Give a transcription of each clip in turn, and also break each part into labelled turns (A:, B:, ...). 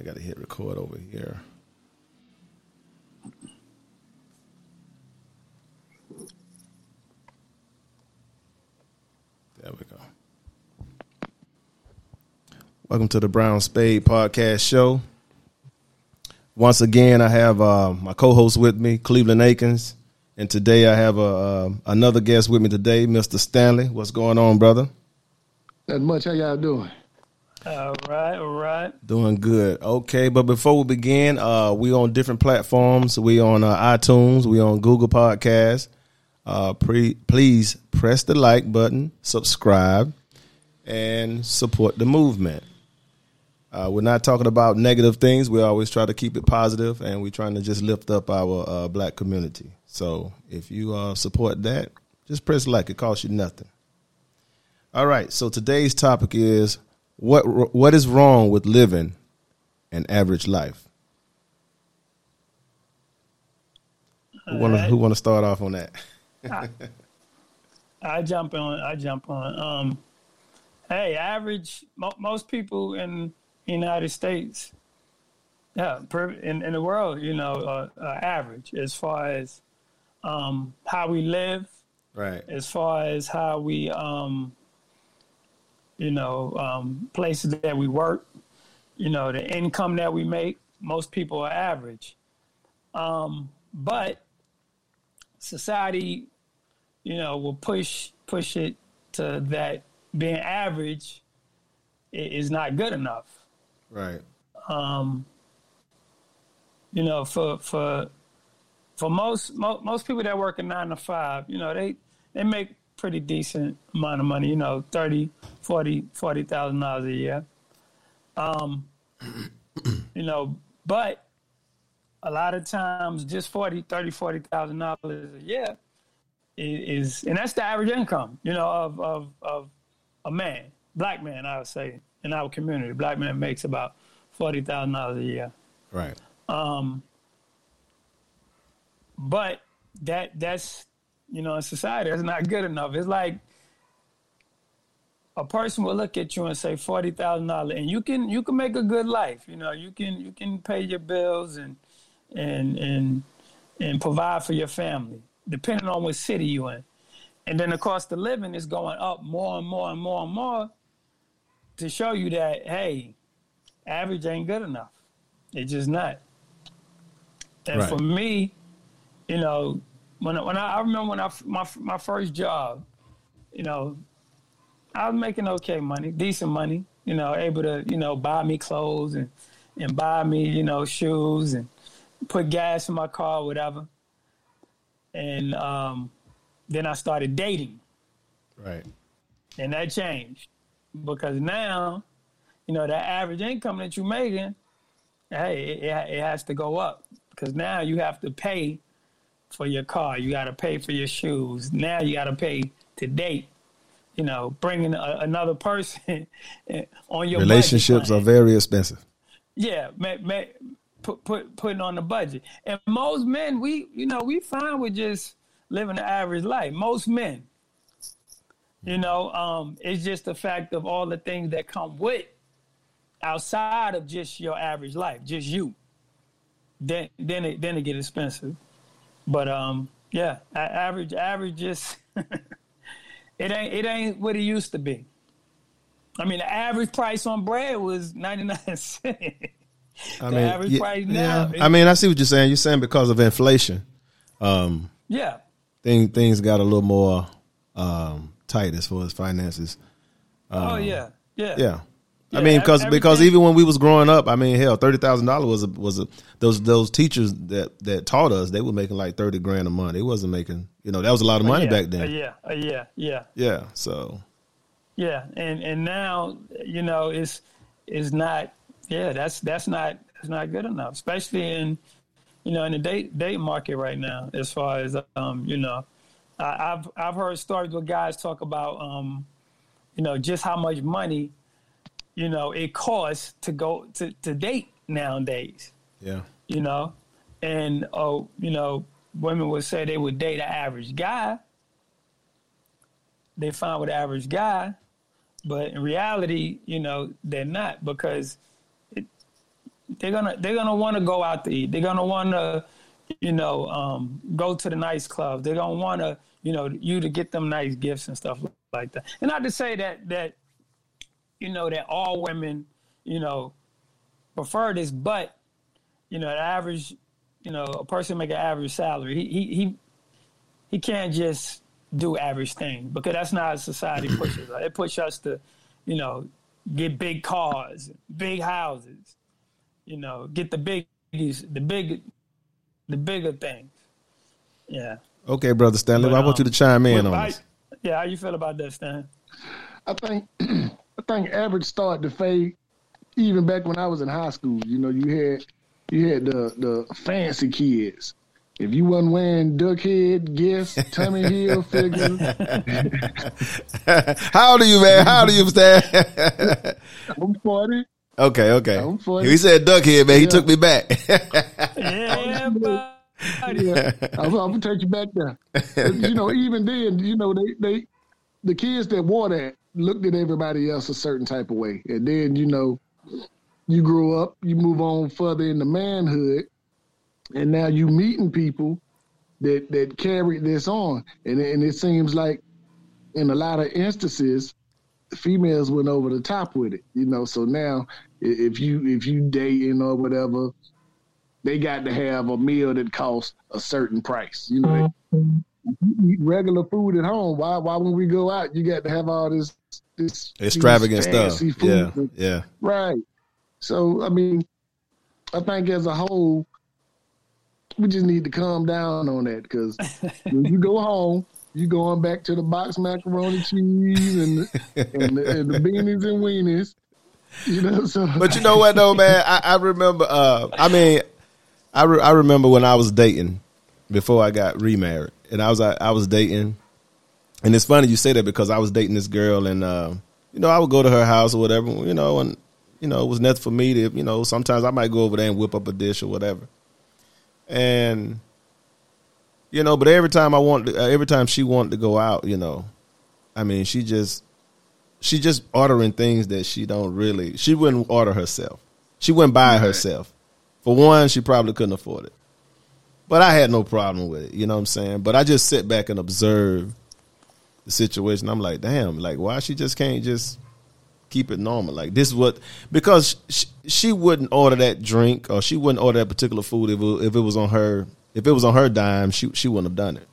A: I got to hit record over here. There we go. Welcome to the Brown Spade Podcast Show. Once again, I have uh, my co-host with me, Cleveland Akins, and today I have a, uh, another guest with me today, Mr. Stanley. What's going on, brother?
B: Not much. How y'all doing?
C: All right, all right.
A: Doing good. Okay, but before we begin, uh, we on different platforms. We on uh, iTunes. We on Google Podcasts. Uh, pre- please press the like button, subscribe, and support the movement. Uh, we're not talking about negative things. We always try to keep it positive, and we're trying to just lift up our uh, black community. So if you uh, support that, just press like. It costs you nothing. All right. So today's topic is what what is wrong with living an average life? Who want to who want to start off on that?
C: I, I jump on. I jump on. Um, hey, average. Mo- most people in the United States, yeah, per, in in the world, you know, uh, uh, average as far as um, how we live,
A: Right.
C: as far as how we, um, you know, um, places that we work, you know, the income that we make. Most people are average, um, but society, you know, will push push it to that being average is not good enough
A: Right.
C: um, you know, for for for most mo- most people that work a nine to five, you know, they they make pretty decent amount of money, you know, 30, 40, 40,000 dollars a year. Um, you know, but a lot of times just 40, 30, 40,000 dollars a year is, is and that's the average income, you know, of of of a man, black man, I would say, in our community. Black man makes about forty thousand dollars a year.
A: Right.
C: Um, But that that's you know, in society that's not good enough. It's like a person will look at you and say forty thousand dollars and you can you can make a good life. You know, you can you can pay your bills and and and and provide for your family, depending on what city you in. And then the cost of living is going up more and more and more and more to show you that hey, average ain't good enough. It's just not. And
A: Right.
C: for me, you know, when I- when I, I remember when I my my first job, you know, I was making okay money, decent money, you know, able to you know buy me clothes and and buy me you know shoes and put gas in my car, whatever. And um, then I started dating,
A: Right.
C: and that changed because now, you know, that average income that you're making, hey, it, it it has to go up because now you have to pay for your car, you got to pay for your shoes. Now you got to pay to date. You know, bringing a, another person on your
A: Relationships are very expensive.
C: Yeah, ma ma put put putting on the budget. And most men, we you know, we fine with just living the average life. Most men, you know, um, it's just the fact of all the things that come with outside of just your average life, just you. Then then it then it get expensive. But um, yeah, average average just it ain't it ain't what it used to be. I mean, the average price on bread was ninety nine cents.
A: I mean,
C: average
A: yeah,
C: price now
A: yeah. I mean, I see what you're saying. You're saying because of inflation, um,
C: yeah,
A: thing, things got a little more um, tight as far as finances.
C: oh yeah, yeah,
A: Yeah. I mean,
C: ev-
A: because because even when we was growing up, I mean, hell, thirty thousand dollars was a, was a, those those teachers that that taught us they were making like thirty grand a month. They wasn't making, you know, that was a lot of money
C: yeah,
A: back then.
C: yeah, yeah, yeah,
A: Yeah. So
C: yeah, and and now you know it's it's not. Yeah, that's that's not that's not good enough, especially in you know in the date date market right now. As far as um, you know, I, I've I've heard stories where guys talk about um, you know just how much money you know it costs to go to to date nowadays.
A: yeah,
C: you know, and oh, you know, women would say they would date an average guy. They find with an average guy, but in reality, you know, they're not because it, they're gonna they're gonna want to go out to eat. They're gonna want to, you know, um, go to the nice club. They're gonna want to, you know, you to get them nice gifts and stuff like that. And not to say that that, you know, that all women, you know, prefer this, but you know, the average, you know, a person make an average salary. He he he, he can't just do average things because that's not how society pushes us. It pushes us to, you know, get big cars, big houses, you know, get the big, the big, the bigger things. Yeah.
A: Okay, brother Stanley,
C: But,
A: I want you
C: um,
A: to chime in on
C: I-
A: this.
C: Yeah, how you feel about that, Stan?
B: I think I think average started to fade even back when I was in high school. You know, you had you had the the fancy kids. If you wasn't wearing duck head, Guess, tummy heel figure.
A: How old are you, man? How old are you, Stan?
B: I'm 40.
A: okay, okay.
B: I'm funny.
A: He said duckhead, man. He took me back.
C: Yeah, buddy.
B: Yeah, I'm, I'm gonna take you back there. You know, even then, you know, they they the kids that wore that looked at everybody else a certain type of way, and then you know, you grow up, you move on further into manhood, and now you meeting people that that carry this on, and and it seems like in a lot of instances, females went over the top with it, you know. So now, if you if you dating or whatever, they got to have a meal that costs a certain price. You know, you eat regular food at home. Why why when we go out, you got to have all this this
A: Extravagant stuff.
B: fancy
A: Yeah,
B: food.
A: yeah.
B: Right. So I mean, I think as a whole, we just need to calm down on that because when you go home, you going back to the box macaroni cheese and the, and, the, and the beanies and weenies. You know, so
A: But you know what though, man? I, I remember. Uh, I mean, I re- I remember when I was dating before I got remarried, and I was I, I was dating, and it's funny you say that because I was dating this girl, and uh, you know I would go to her house or whatever, you know, and you know it was nothing for me to, you know, sometimes I might go over there and whip up a dish or whatever, and you know, but every time I want, to, uh, every time she wanted to go out, you know, I mean, she just she just ordering things that she don't really she wouldn't order herself. She wouldn't buy it herself. For one, she probably couldn't afford it. But I had no problem with it, you know what I'm saying? But I just sit back and observe the situation. I'm like, damn, like why she just can't just keep it normal? Like this is what because she, she wouldn't order that drink or she wouldn't order that particular food if it, if it was on her if it was on her dime, she she wouldn't have done it.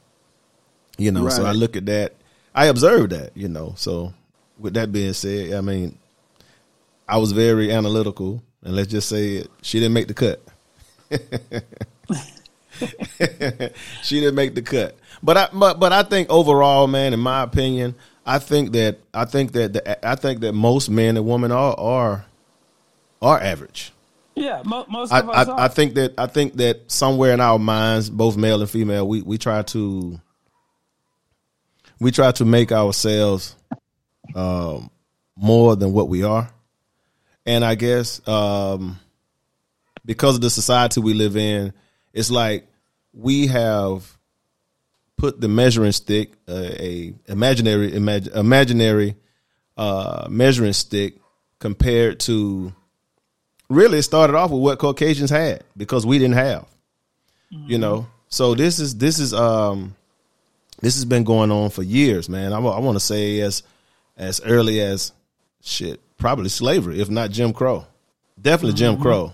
A: You know, so I look at that. I observed that, you know. So with that being said, I mean, I was very analytical, and let's just say it, she didn't make the cut. she didn't make the cut, but I but but I think overall, man, in my opinion, I think that I think that the, I think that most men and women are are are average.
C: Yeah, mo- most
A: I,
C: of us are.
A: I, I think that I think that somewhere in our minds, both male and female, we, we try to we try to make ourselves um, more than what we are, and I guess um, because of the society we live in, it's like we have put the measuring stick, uh, a imaginary imag- imaginary uh, measuring stick, compared to really it started off with what Caucasians had because we didn't have. You know, so this is this is um this has been going on for years, man. I, want to say as as early as shit, probably slavery, if not Jim Crow. Definitely Jim Crow.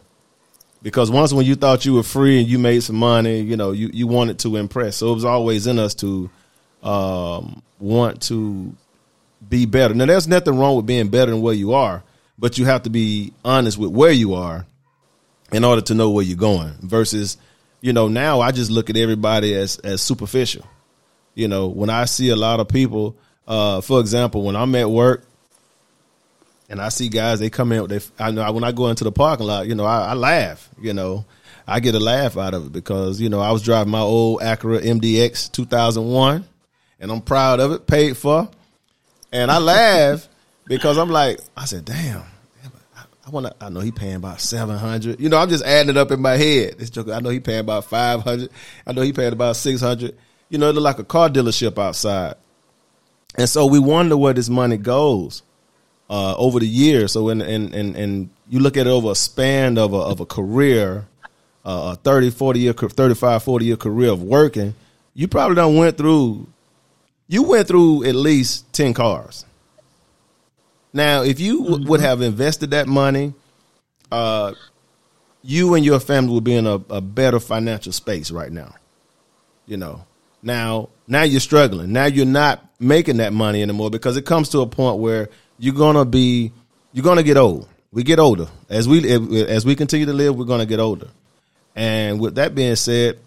A: Because once when you thought you were free and you made some money, you know, you, you wanted to impress. So it was always in us to um, want to be better. Now, there's nothing wrong with being better than where you are, but you have to be honest with where you are in order to know where you're going. Versus, you know, now I just look at everybody as as superficial. You know, when I see a lot of people, uh, for example, when I'm at work and I see guys, they come in. They, I know when I go into the parking lot, you know, I, I laugh. You know, I get a laugh out of it because you know I was driving my old Acura MDX 2001, and I'm proud of it, paid for, and I laugh because I'm like, I said, damn. I want to. I know he paying about seven hundred. You know, I'm just adding it up in my head. This joke. I know he paying about five hundred. I know he paying about six hundred. You know, it look like a car dealership outside. And so we wonder where this money goes uh, over the years. So in in in, you look at it over a span of a of a career, uh, a 30, 40 year, 35, 40 year career of working, you probably done went through. You went through at least ten cars. Now, if you w- would have invested that money, uh, you and your family would be in a, a better financial space right now. You know, now now you're struggling. Now you're not making that money anymore because it comes to a point where you're gonna be you're gonna get old. We get older as we as we continue to live. We're gonna get older, and with that being said,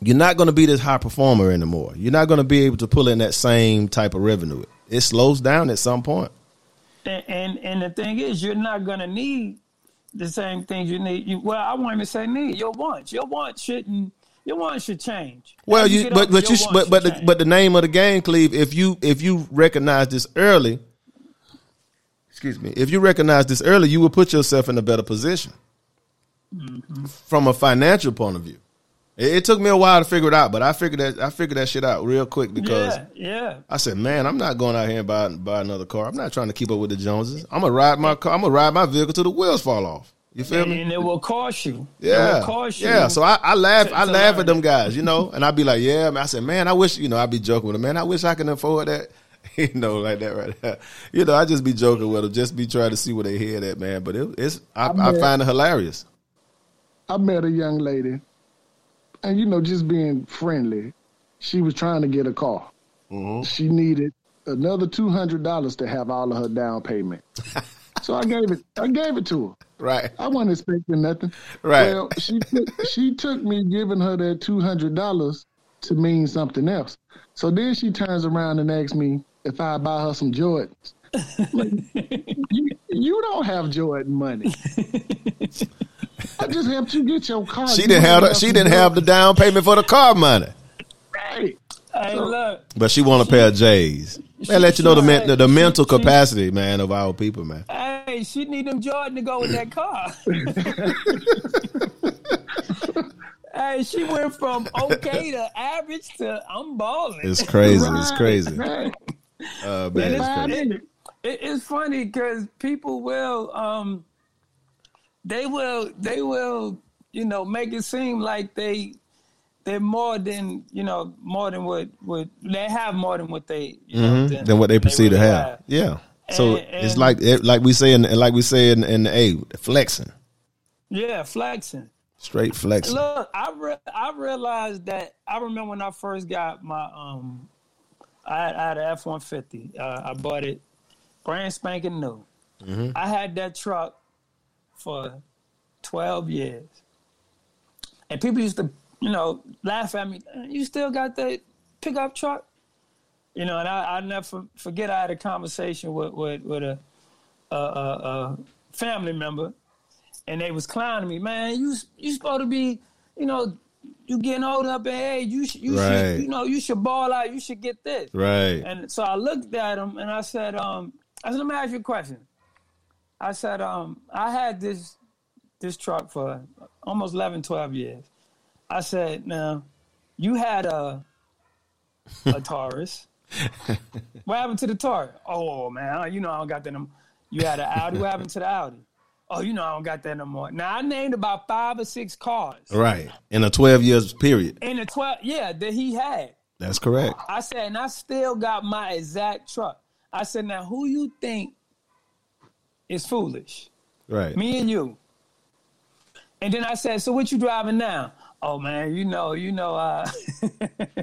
A: you're not gonna be this high performer anymore. You're not gonna be able to pull in that same type of revenue. It slows down at some point.
C: And, and and the thing is, you're not gonna need the same things you need. You, well, I won't even say need. Your wants, your wants shouldn't. Your wants should change.
A: Well,
C: As
A: you, but
C: older,
A: but you but but the, but the name of the game, Cleve. If you if you recognize this early, excuse me, if you recognize this early, you will put yourself in a better position
C: Mm-hmm.
A: from a financial point of view. It, it took me a while to figure it out, but I figured that I figured that shit out real quick because
C: yeah, yeah.
A: I said, man, I'm not going out here and buy buy another car. I'm not trying to keep up with the Joneses. I'm gonna ride my car. I'm gonna ride my vehicle till the wheels fall off. You feel
C: And,
A: me?
C: and it will cost you. it
A: Yeah,
C: will cost you.
A: yeah. So I, I laugh,
C: to-
A: I
C: to
A: laugh
C: learn
A: at them guys, you know, and I'd be like, yeah. man. I said, man, I wish, you know, I'd be joking with them, man. I wish I could afford that, you know, like that right there. You know, I just be joking with them, just be trying to see where they head at, man. But it, it's, I,
B: I
A: I find it hilarious.
B: I met a young lady, and you know, just being friendly, she was trying to get a car.
A: Mm-hmm.
B: She needed another two hundred dollars to have all of her down payment. so I gave it. I gave it to her.
A: Right,
B: I wasn't expecting nothing.
A: Right.
B: Well, she took, she took me giving her that two hundred dollars to mean something else. So then she turns around and asks me if I buy her some Jordans. Like, you, you don't have Jordan money. I just helped you get your car.
A: she
B: You
A: didn't have, the, she didn't have the down payment for the car money,
B: Right.
C: Hey, look.
A: but she want a pair of J's. Man, let you know the men, the, the mental
C: she-
A: capacity, man, of our people, man.
C: Hey, she need them Jordan to go with that car. hey, she went from okay to average to I'm balling.
A: It's crazy, it's crazy.
B: Right.
A: Uh, man,
C: it's,
A: crazy.
C: it- it- it's funny because people will, um, they will, they will, you know, make it seem like they, they're more than, you know, more than what, what they have more than what they, you know,
A: Mhm, than what they perceive to
C: really
A: have. Yeah. So
C: And-
A: it's like like we say in like we say in, in the A flexing,
C: Yeah, flexing.
A: Straight flexing.
C: Look, I re- I realized that I remember when I first got my um, I had, I had an F one fifty. Uh, I bought it brand spanking new. Mm-hmm. I had that truck for twelve years, and people used to you know laugh at me. Uh, you still got that pickup truck? You know, and I I never forget I had a conversation with with, with a, a, a, a family member and they was clowning me, man. You you supposed to be, you know, you getting old up in age. You should, you
A: Right.
C: should, you know, you should ball out. You should get this.
A: Right.
C: And so I looked at him and I said, um, I said, let me ask you a question. I said, um, I had this this truck for almost 11, 12 years. I said, now, you had a a Taurus. what happened to the Taurus? Oh man, you know I don't got that. You had an Audi. What happened to the Audi? Oh, you know I don't got that no more. Now I named about five or six cars
A: Right. In a twelve years period.
C: in a twelve, yeah, that he had.
A: That's correct.
C: I said, and I still got my exact truck. I said, now who you think is foolish?
A: Right.
C: Me and you. And then I said, so what you driving now? Oh man, you know, you know, uh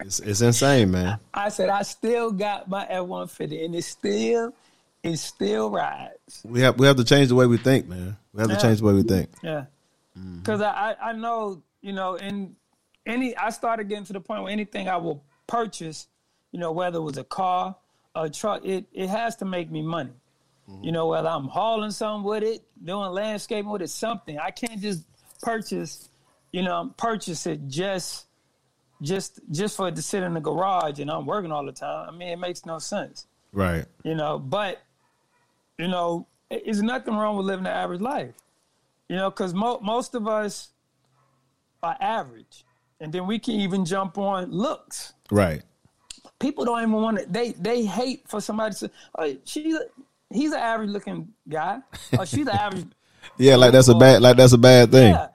A: It's, it's insane, man.
C: I said, I still got my F one fifty and it still it still rides.
A: We have we have to change the way we think, man. We have to change the way we think.
C: Yeah. Because I, I I know, you know, in any, I started getting to the point where anything I will purchase, you know, whether it was a car, a truck, it, it has to make me money. You know, whether I'm hauling something with it, doing landscaping with it, something. I can't just purchase, you know, purchase it just just just for it to sit in the garage and I'm working all the time. I mean, it makes no sense
A: Right.
C: you know but you know it- it's nothing wrong with living the average life you know because mo- most of us are average and then we can even jump on looks
A: Right.
C: people don't even want to they they hate for somebody to say oh she he's an average looking guy, or she's an average.
A: Yeah, like that's a bad like that's a bad thing.
C: Yeah,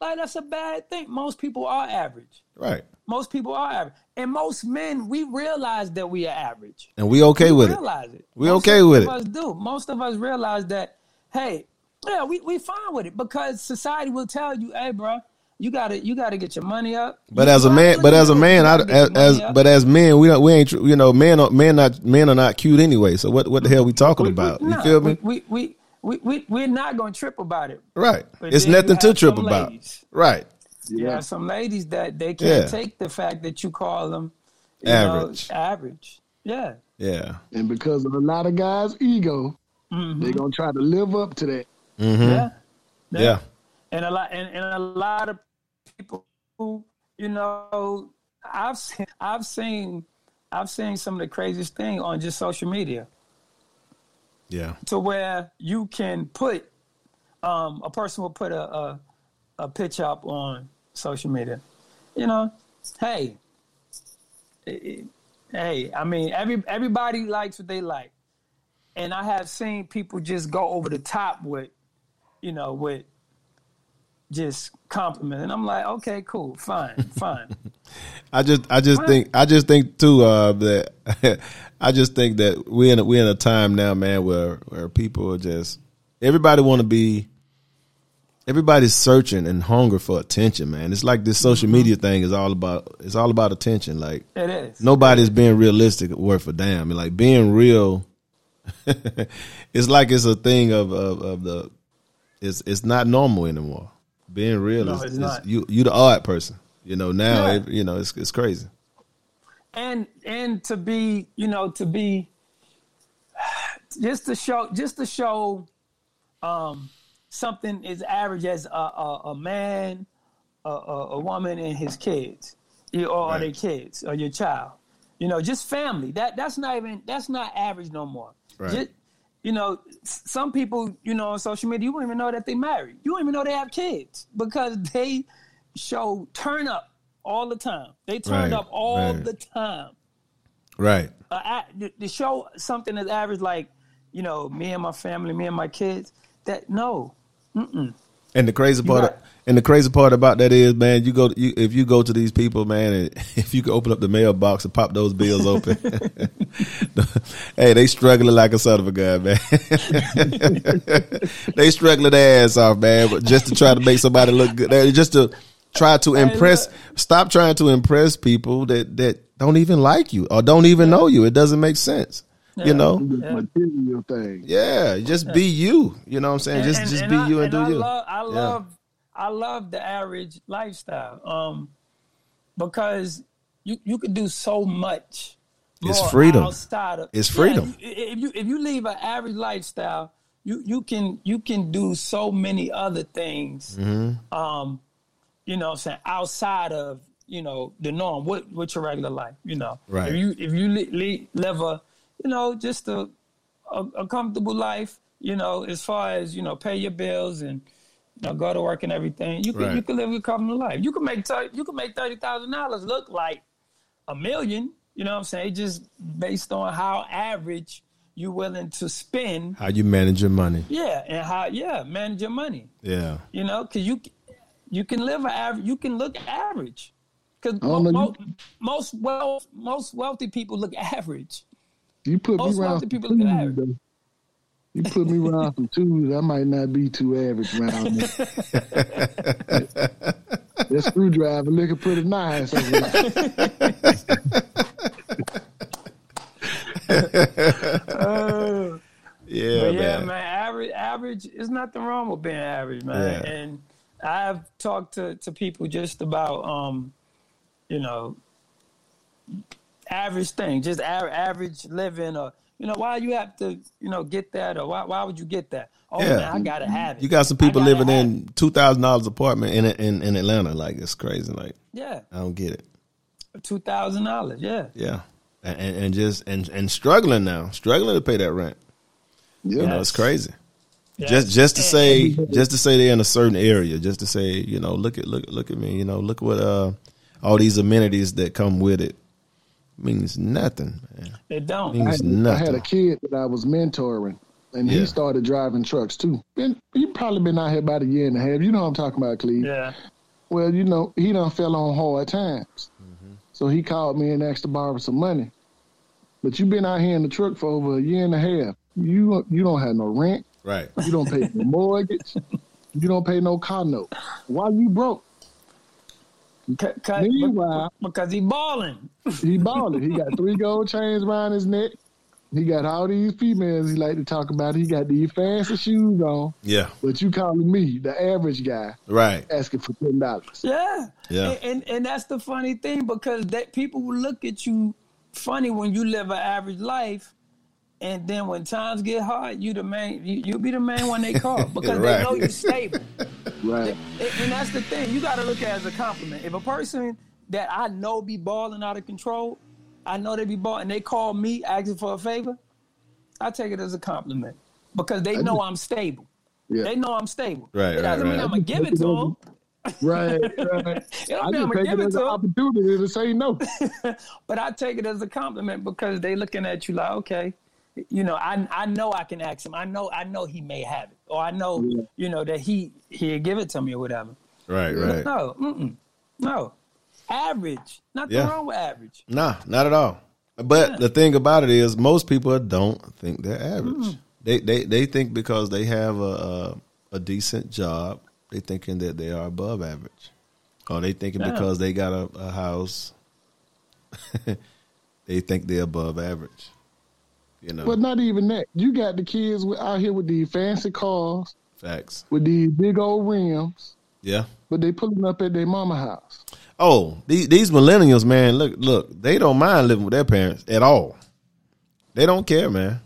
C: like that's a bad thing. Most people are average.
A: Right.
C: Most people are average, and most men we realize that we are average.
A: And we okay with it.
C: realize it.
A: We
C: Most
A: okay with it.
C: Us do. Most of us realize that. Hey, yeah, we we fine with it because society will tell you, hey, bro, you gotta you gotta get your money up.
A: But
C: You-
A: as a man, but as a man, I, as, as but as men, we don't, we ain't you know men are, men not men are not cute anyway. So what what the hell we talking
C: We- we-
A: about? You
C: nah,
A: feel me?
C: We we we we we're not gonna trip about it.
A: Right.
C: But
A: It's nothing to trip about.
C: ladies.
A: Right.
C: You
B: Yeah.
C: have some ladies that they can't
A: Yeah.
C: take the fact that you call them you
A: Average.
C: Know, average. Yeah.
A: Yeah.
B: And because of a lot of guys' ego,
C: Mm-hmm.
B: they're gonna try to live up to that.
C: Yeah.
A: Yeah.
C: and a lot and, and a lot of people who you know I've seen I've seen I've seen some of the craziest thing on just social media
A: Yeah.
C: to where you can put um, a person will put a, a a pitch up on social media. You know, hey, hey, I mean every everybody likes what they like, and I have seen people just go over the top with, you know, with just compliment, and I'm like, okay, cool, fine, fine.
A: I just I just
C: What?
A: think I just think too uh, that I just think that we're in a, we're in a time now, man, where where people are just everybody want to be everybody's searching and hunger for attention, man. It's like this
C: Mm-hmm.
A: social media thing is all about it's all about attention. Like
C: It is.
A: nobody's being realistic worth a damn. Like being real, it's like it's a thing of, of, of the. It's it's not normal anymore. Being real
C: No,
A: is, is
C: not.
A: you you the odd person. You know now it, you know it's it's crazy.
C: And and to be you know to be just to show just to show um something as average as a, a, a man a, a, a woman and his kids you- or
A: Right.
C: their kids or your child you know just family that that's not even that's not average no more
A: Right.
C: Just- you know some people you know on social media you don't even know that they married you don't even know they have kids because they show turn up all the time they turned
A: Right,
C: up all
A: right.
C: the time
A: Right.
C: uh, to- to show something that's average, like you know, me and my family, me and my kids. That no,
A: And the crazy part, and the crazy part about that is, man, you go you, if you go to these people, man, and if you could open up the mailbox and pop those bills open, hey, they struggling like a son of a gun, man. they struggling their ass off, man, but just to try to make somebody look good, just to try to impress. Stop trying to impress people that that don't even like you or don't even know you. It doesn't make sense, you know.
B: Material thing.
A: Yeah, just be you. You know what I'm saying? just
C: And-
A: just
C: and
A: be
C: I-
A: you and, do
C: I
A: you.
C: Love, I
A: Yeah.
C: love, I love the average lifestyle, um, because you you can do so much.
A: It's freedom.
C: Outside of
A: It's freedom.
C: you- if you if you leave an average lifestyle, you you can you can do so many other things.
A: Mm-hmm.
C: Um, you know, what I'm saying outside of you know the norm. What what's your regular life? You know,
A: Right.
C: If you if you li- li- live a you know just a, a a comfortable life, you know, as far as you know, pay your bills and you know, go to work and everything. You can
A: Right.
C: you can live a comfortable life. You can make thir- you can make thirty thousand dollars look like a million. You know what I'm saying? Just based on how average you're willing to spend.
A: How you manage your money?
C: Yeah, and how yeah manage your money.
A: Yeah.
C: You know, because you you can live average. You can look average. Because mo- mo- most wealth most wealthy people look average.
B: You put
C: Most
B: me around
C: wealthy
B: some
C: people look average.
B: though. You put me around some twos, I might not be too average around there. that screwdriver looking pretty nice. over there.
A: Yeah,
C: But yeah,
A: man.
C: man, average average is nothing wrong with being average, man.
A: Yeah.
C: And I've talked to, to people just about um, you know, average thing, just a- average living or you know, why you have to, you know, get that or why why would you get that? Oh
A: Yeah.
C: man, I gotta have it.
A: You got some people living in two thousand dollars apartment in in in Atlanta. Like it's crazy. Like.
C: Yeah.
A: I don't get it.
C: Two thousand dollars, yeah.
A: Yeah, and, and and just and and struggling now, struggling to pay that rent.
B: Yeah.
A: You know, it's crazy.
C: Yeah.
A: Just just to say, just to say they're in a certain area, just to say, you know, look at look look at me, you know, look what uh all these amenities that come with it means nothing. Man.
C: They don't.
B: I
A: Means
B: had, I had a kid that I was mentoring, and
A: Yeah.
B: he started driving trucks too. Been he probably been out here about a year and a half. You know what I'm talking about, Cleve.
C: Yeah.
B: Well, you know, he done fell on hard times. So he called me and asked to borrow some money. But you've been out here in the truck for over a year and a half. You you don't have no rent.
A: Right.
B: You don't pay no mortgage. You don't pay no car note. Why you broke?
C: C- c-
B: Meanwhile-
C: because he balling.
B: He balling. He got three gold chains around his neck. He got all these females he like to talk about. He got these fancy shoes on.
A: Yeah.
B: But you calling me, the average guy,
A: Right.
B: asking for ten dollars.
C: Yeah.
A: Yeah.
C: And, and and that's the funny thing because that people will look at you funny when you live an average life. And then when times get hard, you the main you you'll be the main one they call because
A: Right.
C: they know you're stable.
B: Right.
C: And, and that's the thing. You got to look at it as a compliment. If a person that I know be balling out of control, I know they be balling, and they call me asking for a favor, I take it as a compliment because they know I'm stable.
B: Yeah.
C: They know I'm stable.
A: Right,
C: It doesn't
A: right,
C: mean
A: right.
C: I'm gonna give it to them.
B: Right. right.
C: It don't
B: I
C: mean I'm
B: just
C: gonna
B: take
C: give
B: it
C: it
B: as
C: to
B: an
C: 'em.
B: opportunity to say no.
C: But I take it as a compliment because they looking at you like, okay, you know, I I know I can ask him. I know I know he may have it, or I know
B: Yeah.
C: you know that he he'll give it to me or whatever.
A: Right. Right.
C: No, no, average. Nothing
A: Yeah.
C: wrong with average.
A: Nah, not at all. But the thing about it is, most people don't think they're average. They they they think because they have a, a a decent job, they thinking that they are above average, or they thinking
C: Yeah.
A: because they got a, a house, they think they're above average. You know,
B: But not even that. You got the kids out here with these fancy cars,
A: facts.
B: with these big old rims,
A: Yeah.
B: but they pulling up at their mama house.
A: Oh, these these millennials, man, look look, they don't mind living with their parents at all. They don't care, man.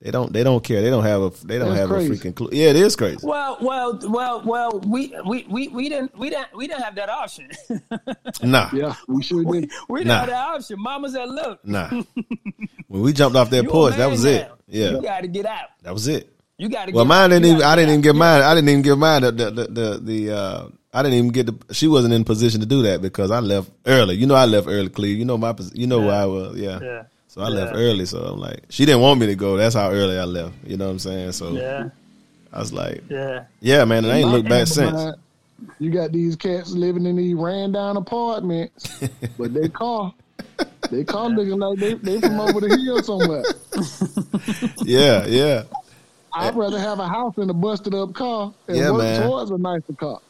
A: They don't they don't care. They don't have a they don't
B: That's
A: have
B: crazy.
A: a freaking clue. Yeah, it is crazy.
C: Well, well, well, well. We we we, we didn't we didn't we didn't have that option.
A: Nah.
B: Yeah, we sure did.
C: we didn't
A: Nah.
C: have that option. Mama said, "Look,
A: Nah. when we jumped off that
C: you
A: porch, that
C: man
A: was it. Yeah.
C: you got to get out.
A: That was it.
C: You got to.
A: Well,
C: get
A: mine
C: out.
A: didn't
C: You
A: even. I didn't
C: get
A: even
C: get
A: give mine. I didn't even get mine. The the the the, the uh, I didn't even get the. She wasn't in position to do that because I left early. You know, I left early, Cleve. You know my. You know where I was. Yeah.
C: Yeah.
A: So I left early. So I'm like, she didn't want me to go. That's how early I left. You know what I'm saying? So
C: Yeah,
A: I was like,
C: yeah.
A: yeah, man. And I ain't
B: My
A: looked back since.
B: You got these cats living in these ran down apartments, but they car, they car looking like they they from over the hill somewhere.
A: Yeah, yeah.
B: I'd eh. rather have a house than a busted up car and
A: Yeah,
B: work
A: man.
B: towards a nicer car.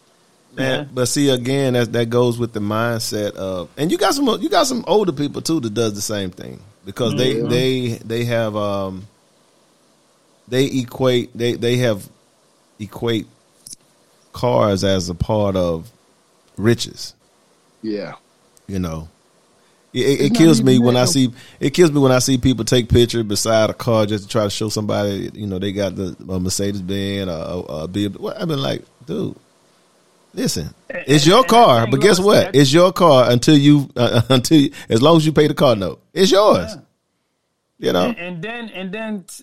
A: Man,
C: Yeah.
A: but see again, that that goes with the mindset of, and you got some you got some older people too that does the same thing because they
B: Yeah.
A: they they have um they equate they they have equate cars as a part of riches.
B: Yeah,
A: You know, it, it, it kills me when I see it kills me when I see people take pictures beside a car just to try to show somebody. You know, they got the a Mercedes Benz, or a, a BMW. I've been like, dude. Listen, it's your car, but guess what?
C: that-
A: It's your car until you uh, until you, as long as you pay the car note, it's yours. You know,
C: And, and then and then t-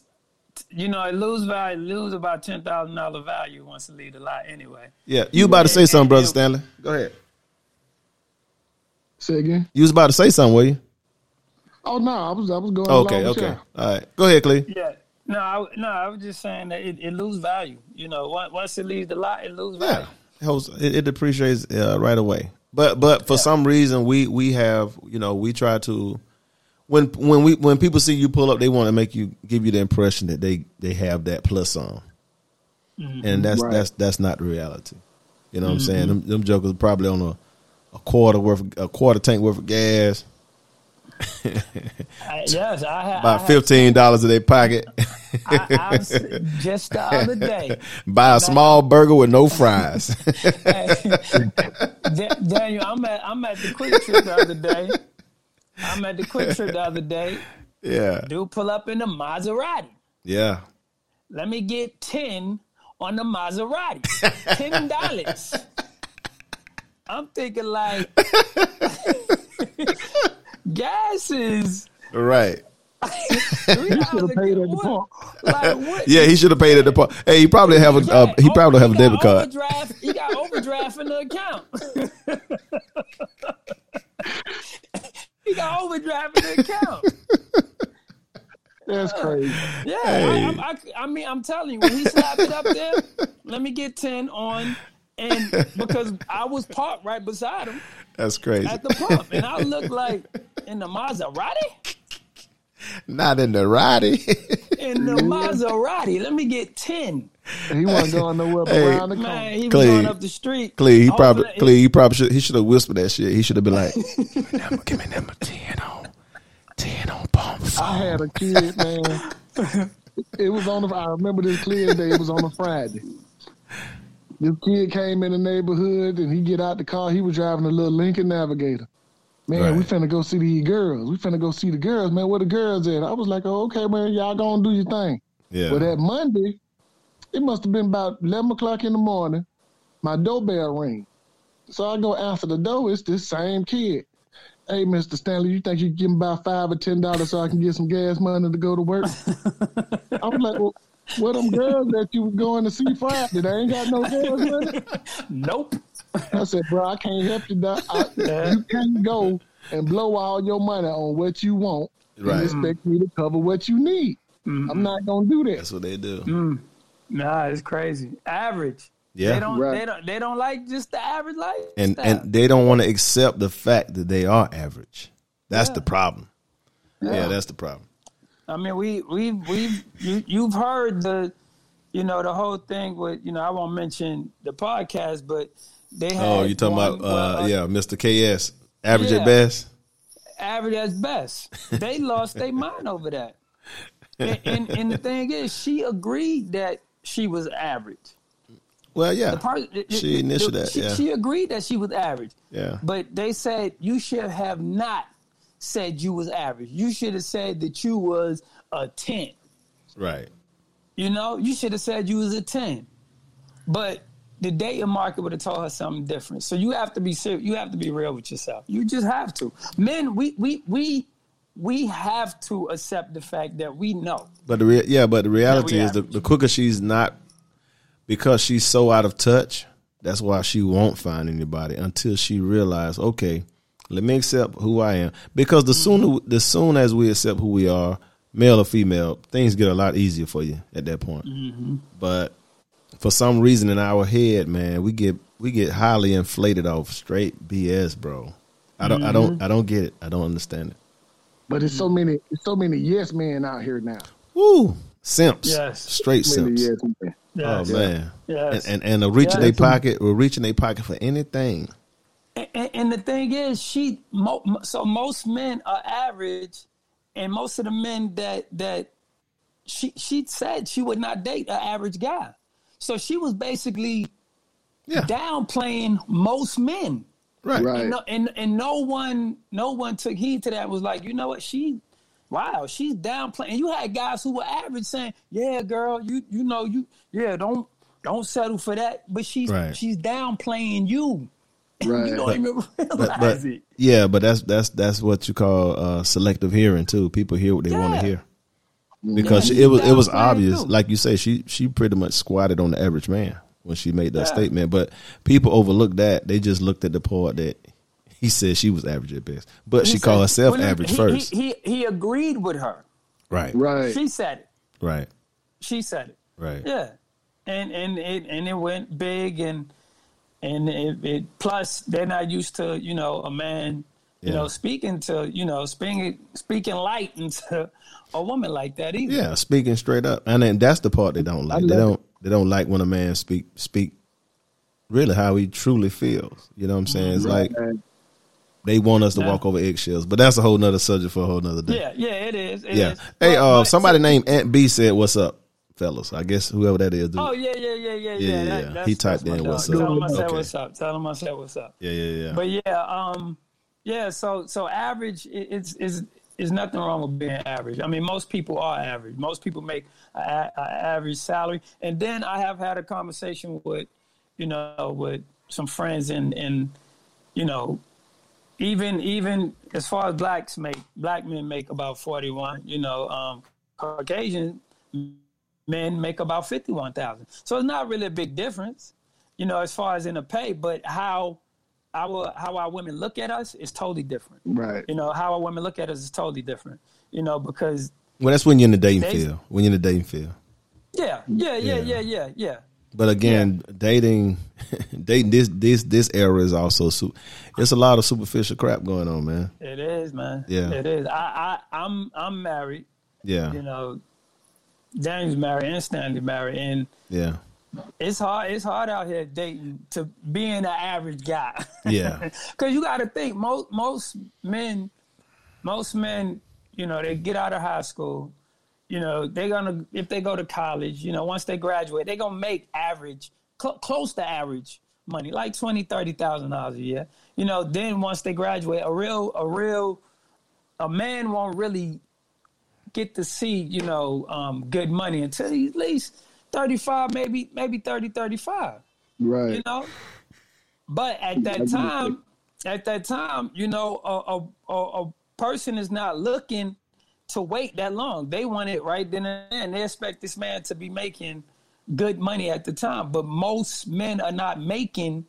C: t- you know it lose value, lose about ten thousand dollar value once it leave the lot anyway.
A: yeah. You about to say something, brother Stanley? Go ahead.
B: say again.
A: You was about to say something, were you?
B: Oh no, I was I was going.
A: Okay, okay,
B: y'all.
A: all right. Go ahead, Clee.
C: Yeah. No, I, no, I was just saying that it, it lose value. You know, once, once it leaves the lot, it lose
A: Yeah,
C: value.
A: It, holds- it, it depreciates uh, right away. But but for some reason we we have you know we try to when when we when people see you pull up they want to make you give you the impression that they they have that plus on, and that's
B: Right.
A: that's that's not the reality. You know what I'm saying? Them, them jokers are probably on a, a quarter worth a quarter tank worth of gas,
C: I, yes, I have.
A: about fifteen dollars in their pocket,
C: I, I was, just the other day,
A: buy a small burger with no fries.
C: Da- Daniel, I'm at I'm at the QuikTrip the other day. I'm at the QuikTrip the other day.
A: yeah,
C: Dude, pull up in the Maserati.
A: yeah.
C: Let me get ten on the Maserati. Ten dollars. I'm thinking like gas is
A: Right.
C: three
B: should have paid at the pump.
C: Like what?
A: Yeah, he should have paid at the pump. Hey, he probably have a uh, he probably have a debit card.
C: Overdraft, he got overdraft in the account. he got overdraft in the account.
B: That's crazy.
C: Yeah,
A: Hey.
C: I, I, I, I mean, I'm telling you, when he slapped it up there, let me get ten on, and because I was parked right beside him
A: That's crazy.
C: at the pump, and I looked like in the Maserati,
A: Not in the Roddy.
C: in the Maserati. Let me get ten.
B: He wasn't going nowhere but
A: Hey.
B: around the corner.
C: Man, he was going up the street.
A: Clee, he probably,
C: that-
A: Clee, he probably should, he should have whispered that shit. He should have been like, give me number, give me number 10 on, 10 on pump
B: I had a kid, man. It was on the. I remember this clear day. It was on a Friday. This kid came in the neighborhood and he get out the car. He was driving a little Lincoln Navigator. Man, we finna go see the girls. We finna go see the girls, man. Where the girls at? I was like, oh, okay, man. Y'all gonna do your thing.
A: Yeah.
B: But that Monday, it must have been about eleven o'clock in the morning. My doorbell ring, so I go answer the door. It's this same kid. Hey, Mister Stanley, you think you can give me about five or ten dollars so I can get some gas money to go to work? I was like, well, what them girls that you was going to see Friday? They ain't got no gas money.
C: Nope.
B: I said, bro, I can't help you. Doc. I, you can't go and blow all your money on what you want
A: Right.
B: and expect me to cover what you need. Mm-hmm. I'm not gonna do that.
A: That's what they do. Mm.
C: Nah, it's crazy. Average.
A: Yeah.
C: They don't.
B: Right.
C: They don't. They don't like just the average life.
A: and and they don't want to accept the fact that they are average. That's
C: Yeah.
A: the problem. Yeah. that's the problem.
C: I mean, we we we you you've heard the, you know, the whole thing with you know I won't mention the podcast, but they had
A: Oh, you talking about
C: where,
A: uh, yeah, Mr. KS, average
C: Yeah.
A: at best.
C: average as best. They lost their mind over that. And, and and the thing is, she agreed that she was average.
A: Well, yeah,
C: The part,
A: she initiated that.
C: She,
A: yeah,
C: she agreed that she was average.
A: yeah,
C: But they said you should have not said you was average. You should have said that you was a 10.
A: right.
C: You know, you should have said you was a 10. But the day dating market would have told her something different. So you have to be serious. You have to be real with yourself. You just have to. Men, we we we we have to accept the fact that we know.
A: But the rea- yeah, but the reality is the, the quicker she's not because she's so out of touch. That's why she won't find anybody until she realizes, okay, let me accept who I am. Because the mm-hmm. sooner, the soon as we accept who we are, male or female, things get a lot easier for you at that point. Mm-hmm. But for some reason in our head, man, we get we get highly inflated off straight BS, bro. I don't, I don't, mm-hmm. I don't get it. I don't understand it.
B: But it's so many, it's so many yes men out here now.
A: Woo, simps,
C: Yes.
A: straight
B: So many
A: simps.
B: yes.
A: Oh man,
C: Yes.
A: and and, and a reach in their pocket, or reach in their pocket for anything.
C: And, and, and the thing is, she mo, mo- so most men are average, and most of the men that that she she said she would not date an average guy. So she was basically
A: Yeah,
C: downplaying most men.
A: right.
B: Right.
C: And no, and, and no one no one took heed to that. Was like, you know what? She, wow, she's downplaying. And you had guys who were average saying, "Yeah, girl, you you know you yeah don't don't settle for that." But she's
A: Right.
C: she's downplaying you.
B: Right.
C: you don't even realize
A: But, but
C: it.
A: yeah, but that's that's that's what you call uh, selective hearing too. People hear what they want to hear Mm-hmm. because
C: Yeah,
A: it was it was obvious,
C: too.
A: like you say, she she pretty much squatted on the average man when she made that
C: Yeah.
A: statement. But people overlooked that. They just looked at the part that he said she was average at best, but she
C: He
A: called herself
C: well,
A: average
C: he,
A: first.
C: He, he he agreed with her.
A: right,
B: Right.
C: She said it.
A: right,
C: She said it.
A: right.
C: Yeah, and and it and it went big and and it, it plus they're not used to you know a man you
A: Yeah.
C: know speaking to you know speaking speaking light into a woman like that either.
A: Yeah, speaking straight up, and then that's the part they don't like. They don't. They don't like when a man speak speak really how he truly feels. You know what I'm saying? It's like they want us to
C: Yeah.
A: walk over eggshells, but that's a whole nother subject for a whole nother day.
C: yeah, yeah, it is. it
A: Yeah.
C: is.
A: Hey, uh, somebody named Aunt B said, "What's up, fellas?" I guess whoever that is. dude.
C: Oh yeah, yeah, yeah, yeah,
A: Yeah,
C: yeah.
A: yeah,
C: That-
A: He typed in. "What's
C: Tell him I said
A: Okay.
C: what's up. Tell him I said what's up.
A: yeah, yeah, yeah.
C: But yeah, um, yeah. So so average i- it's is is nothing wrong with being average. I mean, most people are average. Most people make an average salary. And then I have had a conversation with, you know, with some friends and and you know, even even as far as blacks make black men make about forty one. You know, um, Caucasian men make about fifty one thousand. So it's not really a big difference, you know, as far as in the pay. But how our how our women look at us is totally different.
B: Right.
C: You know, how our women look at us is totally different. You know, because
A: Well, that's when you're in the dating
C: They-
A: field. When you're in the dating field.
C: Yeah, yeah, yeah,
A: Yeah.
C: yeah, yeah, yeah.
A: But again, dating, dating this this this era is also su- it's a lot of superficial crap going on, man.
C: It is, man.
A: Yeah.
C: it is. I, I, I'm, I'm married.
A: Yeah,
C: You know, Daniel's married and Stanley married, and
A: yeah,
C: it's hard. It's hard out here dating to being an average guy.
A: Yeah.
C: because you got to think most most men, most men, you know, they get out of high school. You know, they're gonna if they go to college. You know, once they graduate, they're gonna make average, cl- close to average money, like twenty, thirty thousand dollars a year. You know, then once they graduate, a real, a real, a man won't really get to see, you know, um, good money until at least 35, maybe, maybe 30, 35
B: Right.
C: you know. But at that time, at that time, you know, a, a, a, person is not looking to wait that long. They want it right then and there. And they expect this man to be making good money at the time. But most men are not making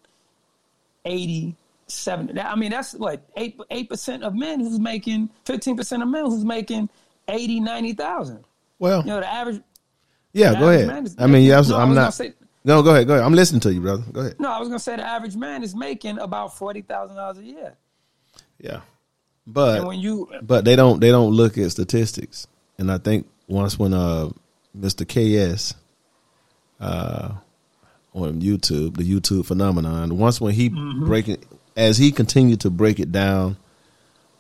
C: 80, 70. I mean, that's what, 8, 8% of men who's making, 15% of men who's making 80, 90,000.
A: well,
C: You know, the average.
A: Yeah.
C: the
A: Go ahead.
C: is
A: I mean, yeah, I was-
C: No,
A: I'm
C: gonna
A: not.
C: say-
A: no, go ahead. Go ahead. I'm listening to you, brother. Go ahead.
C: No, I was going to say the average man is making about $40,000 a year.
A: Yeah, but
C: And when you
A: but they don't they don't look at statistics, and I think once when uh Mr. KS uh on YouTube, the YouTube phenomenon, once when he breaking as he continued to break it down,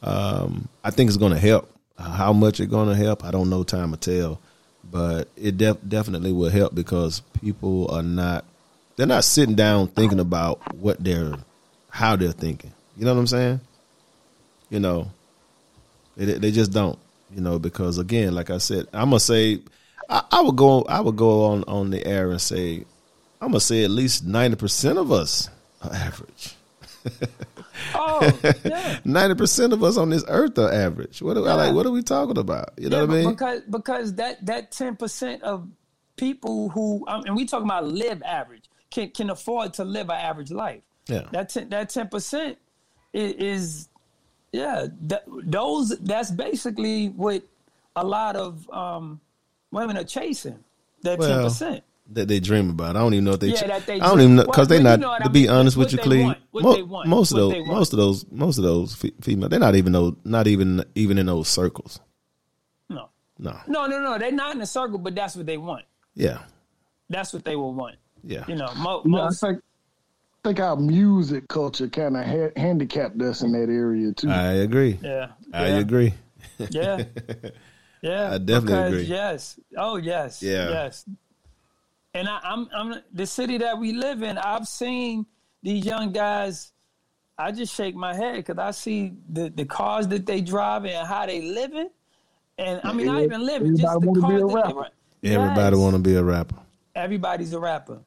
A: um, I think it's going to help. How much it's going to help, I don't know. Time will tell, but it def- definitely will help because people are not they're not sitting down thinking about what they're how they're thinking. You know what I'm saying? You know, they they just don't. You know, because again, like I said, I'm gonna say, I, I would go, I would go on on the air and say, I'm gonna say at least ninety percent of us are average.
C: oh yeah,
A: Ninety percent of us on this earth are average. What are, I like? What are we talking about? You know
C: yeah
A: what I mean?
C: because because that that ten percent of people who um, and we talking about live average can can afford to live an average life.
A: Yeah.
C: that 10, that ten percent is, is yeah that, those that's basically what a lot of um, women are chasing. That ten
A: Well,
C: percent.
A: That they dream about. I don't even know if they.
C: Yeah, that they
A: I don't even know because they
C: but
A: not.
C: you know
A: to
C: I
A: be
C: mean.
A: honest with you,
C: they
A: Cleve, mo- most of those, most of those, most of those fe- female, they're not even those, not even even in those circles.
C: No,
A: No.
C: no, no, no. They're not in a circle, but that's what they want.
A: Yeah.
C: That's what they will want.
A: Yeah.
C: You know, mo-
B: You know, I
C: most
B: think I think our music culture kind of ha- handicapped us in that area too.
A: I agree.
C: yeah,
A: I
C: yeah.
A: agree.
C: Yeah. Yeah.
A: I definitely
C: because,
A: agree.
C: Yes. Oh yes.
A: Yeah.
C: Yes. And I, I'm I'm the city that we live in, I've seen these young guys I just shake my head because I see the, the cars that they drive and how they living. And I mean, not even living, just the
B: Everybody wanna be
C: cars
B: a
C: that they
B: rapper.
C: run.
A: Everybody
C: Yes.
A: want to be a rapper,
C: Everybody's a rapper.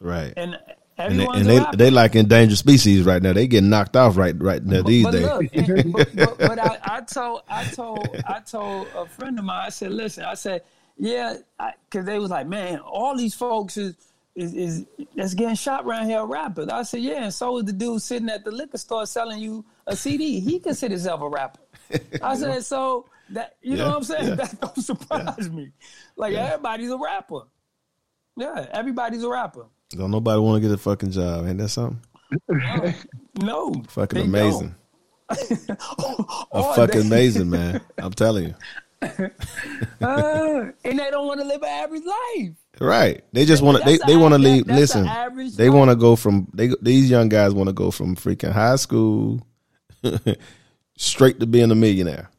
A: right?
C: And
A: And they, and they they like endangered species right now. They getting knocked off right right now these
C: but
A: days.
C: Look, and- but, but, but I, I told I told I told a friend of mine. I said, "Listen," I said, "Yeah," because they was like, "Man, all these folks is is, is that's getting shot around here rappers." I said, "Yeah," and so is the dude sitting at the liquor store selling you a CD. He considers himself a rapper. I said, "So that you know what I'm saying?
A: yeah.
C: That don't surprise me. Like everybody's a rapper. Yeah, everybody's a rapper.
A: Don't nobody want to get a fucking job. Ain't that something?
C: No,
A: Fucking amazing. A fucking amazing, man. I'm telling you.
C: Uh, and they don't want to live an average life.
A: Right. They just want to. They, they want to leave.
C: that's
A: Listen. They want to go from. They these young guys want to go from freaking high school straight to being a millionaire.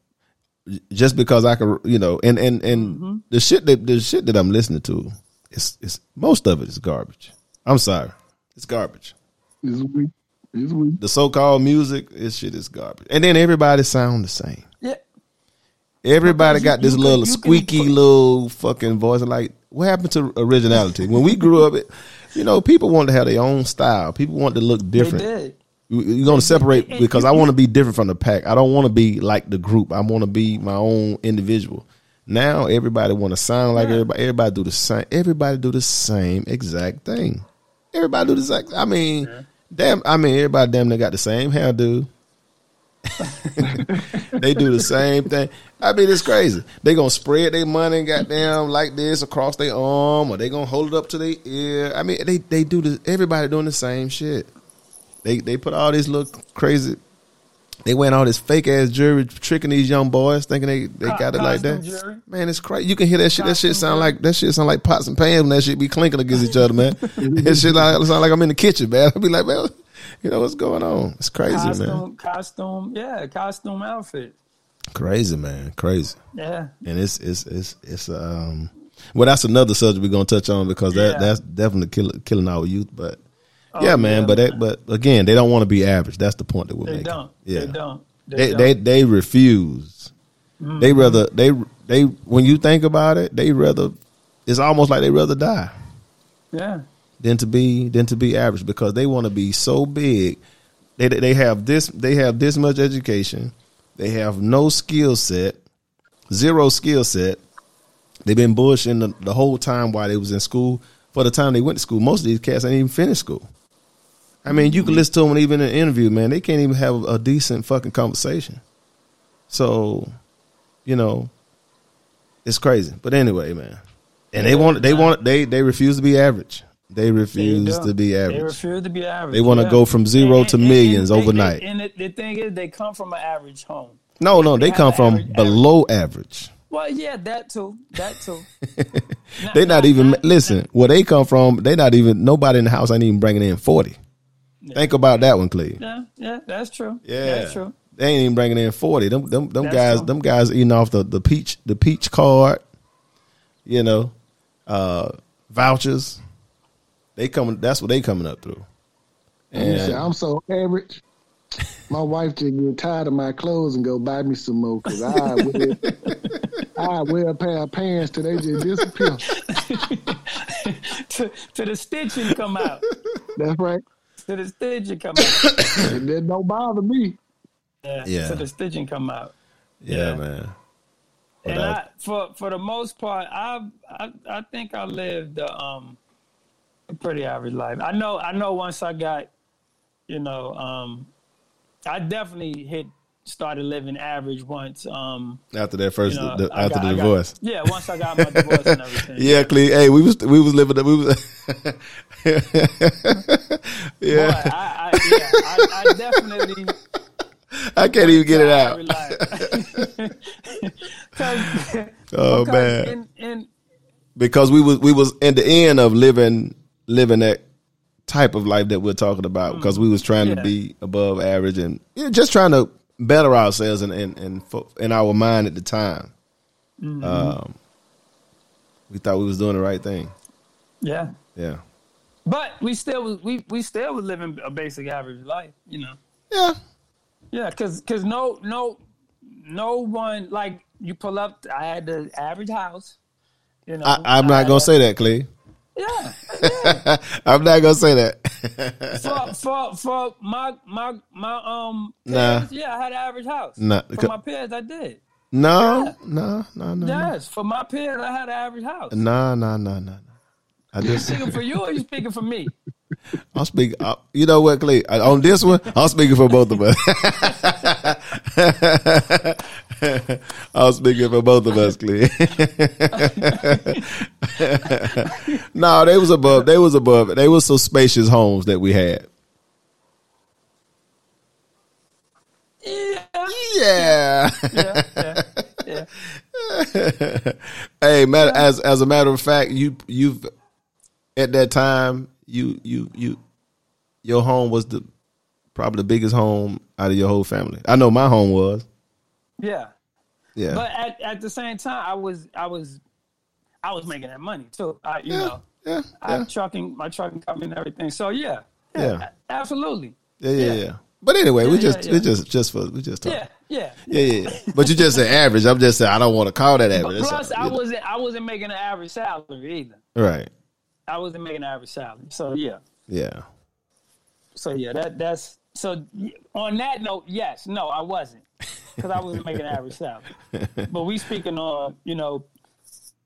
A: Just because I can, you know, and and and
C: Mm-hmm.
A: the shit that the shit that I'm listening to, it's it's most of it is garbage. I'm sorry, it's garbage.
B: It's weak. It's weak.
A: The so called music, this shit is garbage. And then everybody sound the same.
C: Yeah,
A: Everybody got this
C: you
A: little
C: you can
A: squeaky
C: put-
A: little fucking voice. Like, what happened to originality? when we grew up, it, you know, people wanted to have their own style. People wanted to look different. You- You're going to separate because I want to be different from the pack. I don't want to be like the group. I want to be my own individual. Now everybody want to sound like
C: Yeah.
A: everybody. Everybody do the same. Everybody do the same exact thing. Everybody do the exact. I mean, damn. I mean, everybody damn they got the same hairdo. they do the same thing. I mean, it's crazy. They gonna spread their money, goddamn, like this across their arm, or they gonna hold it up to their ear. I mean, they they do this. Everybody doing the same shit. They they put all these little crazy. They went all this fake ass jewelry, tricking these young boys, thinking they, they got it like that.
C: jewelry.
A: Man, it's crazy. You can hear that shit. That shit sound like that shit sound like pots and pans when that shit be clinking against each other, man. that shit like, sound like I'm in the kitchen, man. I'll be like, man, you know what's going on? It's crazy, man.
C: costume, costume, yeah, costume outfit.
A: Crazy, man. Crazy.
C: Yeah,
A: and it's it's it's it's um well that's another subject we're gonna touch on because that
C: Yeah.
A: that's definitely kill, killing our youth but
C: Oh,
A: yeah man
C: yeah,
A: but
C: man.
A: that, but again they don't want to be average that's the point that we're
C: they
A: making
C: don't.
A: yeah
C: They don't. They,
A: they
C: don't.
A: they, they refuse
C: Mm-hmm.
A: they rather they they when you think about it they rather it's almost like they rather die
C: yeah.
A: than to be than to be average because they want to be so big. They they have this they have this much education. They have no skill set, zero skill set. They've been bullshitting the, the whole time while they was in school. For the time they went to school, most of these cats ain't even finished school. I mean, you can mm-hmm. listen to them even in an interview, man. They can't even have a decent fucking conversation. So, you know, it's crazy. But anyway, man. And they want they want they they refuse to be average. They
C: They
A: refuse
C: don't.
A: to be average.
C: They refuse to be average.
A: They wanna
C: yeah.
A: go from zero to millions
C: they-
A: overnight.
C: and the, the thing is, they come from an average home.
A: No, no, they
C: have
A: come from
C: average-
A: below average.
C: Well, yeah, that too. That too.
A: They not even listen. Where they come from, they not even nobody in the house ain't even bringing in forty. Think about that one, Cleve.
C: Yeah, yeah, that's true.
A: Yeah,
C: that's true.
A: They ain't even bringing in forty. Them, them, them
C: That's
A: guys,
C: true.
A: them guys eating off the, the peach, the peach card. You know, uh, vouchers. They coming. That's what they coming up through.
B: You say,
A: And
B: I'm so average. My wife just get tired of my clothes and go buy me some more because I wear, I wear a pair of pants till they just disappear.
C: to, to the stitching come out.
B: That's right.
C: To the stitching come out.
B: And that don't bother me.
C: Yeah.
A: Yeah.
C: To the stitching come out.
A: yeah,
C: Yeah.
A: man. But
C: and
A: I-
C: I, for for the most part, I I I think I lived a, um a pretty average life. I know I know once I got, you know, um, I definitely hit started living average once. Um,
A: After that first,
C: you know,
A: the, after
C: got-
A: the
C: I got-
A: divorce.
C: yeah, once I got my divorce and everything.
A: Yeah, Cleve. Hey, we was we was living. We was. yeah,
C: Boy, I, I, yeah, I, I definitely
A: I can't even get it out.
C: 'Cause-
A: Oh
C: because
A: man,
C: in, in
A: because we was we was in the end of living living that type of life that we're talking about because we was trying to
C: Mm.
A: Be above average and yeah, just trying to better ourselves and and and fo- in our mind at the time.
C: Mm-hmm.
A: Um, we thought we was doing the right thing.
C: yeah.
A: Yeah,
C: But we still was we, we still was living a basic average life, you know.
A: yeah,
C: Yeah, cause cause no no no one like you pull up. I had the average house, you know.
A: I, I'm not gonna
C: a-
A: say that, Cleve.
C: Yeah, yeah.
A: I'm not gonna say that.
C: for for for my my my um.
A: Nah.
C: peers, Yeah, I had an average house.
A: Nah,
C: For my peers, I did.
A: No, no, no, no,
C: Yes, for my peers, I had an average house.
A: no, no, no, no. no. I just,
C: Speaking for you, or you speaking for me?
A: I'm speaking. Uh, you know what, Clay? Uh, On this one, I'm speaking for both of us. I'm speaking for both of us, Clay. no, they was above. They was above. They was so spacious homes that we had.
C: Yeah,
A: Yeah.
C: yeah, yeah, yeah.
A: hey, matter, as as a matter of fact, you you've at that time you you you your home was the probably the biggest home out of your whole family. I know my home was.
C: Yeah.
A: Yeah.
C: But at, at the same time, I was I was I was making that money too. I, you
A: yeah,
C: know,
A: yeah,
C: I
A: yeah,
C: trucking my trucking company and everything. So yeah, yeah,
A: Yeah.
C: absolutely.
A: yeah, yeah,
C: yeah.
A: But anyway, we just we just just for we just talking.
C: Yeah, yeah.
A: Yeah, yeah. But you just said average. I'm just saying I don't want to call that average. That's
C: plus, I wasn't I wasn't making an average salary either.
A: right.
C: I wasn't making an average salary. So yeah,
A: Yeah.
C: so yeah, that that's so. On that note, yes, no, I wasn't because I wasn't making average salary. But we speaking on you know,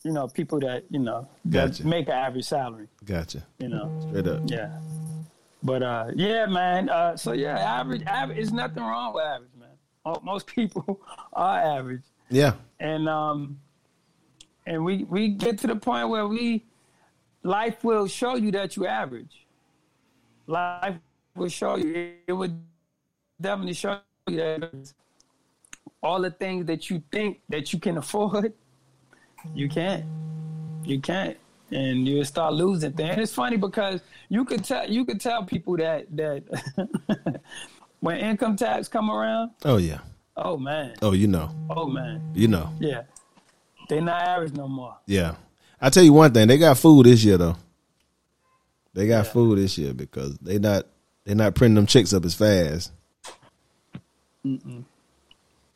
C: you know people that you know that
A: Gotcha.
C: make an average salary.
A: Gotcha.
C: You know.
A: Straight up.
C: Yeah. But uh yeah, man. Uh so yeah, average average is nothing wrong with average, man. most people are average,
A: Yeah.
C: and um, and we we get to the point where we life will show you that you average. Life will show you. It would definitely show you that all the things that you think that you can afford, you can't. You can't. And you start losing things. And it's funny because you could tell you could tell people that that when income tax come around,
A: Oh yeah.
C: oh man,
A: Oh, you know.
C: oh man,
A: You know.
C: yeah, they not average no more.
A: Yeah. I tell you one thing, they got food this year though. They got
C: Yeah.
A: food this year because they not they not printing them chicks up as fast.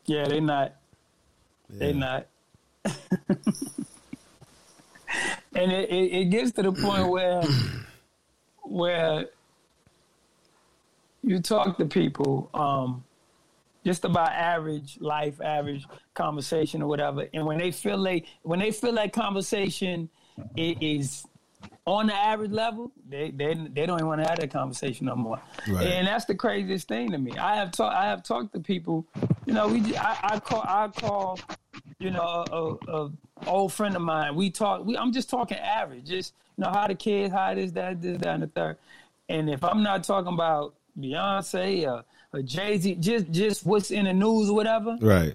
C: Yeah, they not. They
A: Yeah.
C: not. and it, it, it gets to the point where where you talk to people um, just about average life, average conversation or whatever, and when they feel like when they feel that conversation i- is on the average level, they they they don't even want to have that conversation no more.
A: Right.
C: And that's the craziest thing to me. I have talked I have talked to people, you know, we I, I call I call, you know, a, a, a old friend of mine. We talk. We I'm just talking average, just you know how the kids, how this, that, this, that, and the third. And if I'm not talking about Beyonce or, or Jay Z, just just what's in the news or whatever,
A: Right.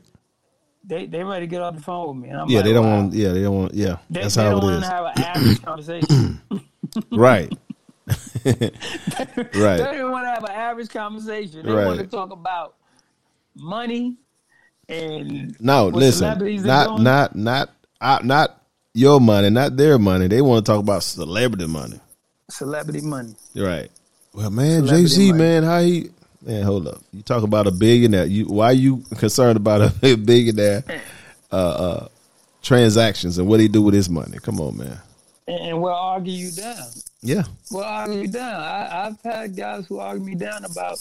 C: They they ready to get off the phone with me. And I'm
A: Yeah,
C: like,
A: they don't
C: wow.
A: want yeah, they don't want yeah.
C: They,
A: that's
C: they
A: how
C: don't
A: it
C: want to have an average conversation.
A: right.
C: They
A: right.
C: They don't want to have an average conversation. They
A: Right.
C: want to talk about money and
A: No, listen. Not not not uh, not your money, not their money. They want to talk about celebrity money.
C: celebrity money.
A: Right. Well, man, Jay Z, man, how he? Man, hold up. You talk about a billionaire. You why are you concerned about a billionaire uh, uh, transactions and what he do with his money? Come on, man.
C: And, we'll argue you down.
A: Yeah.
C: We'll argue you down. I, I've had guys who argue me down about,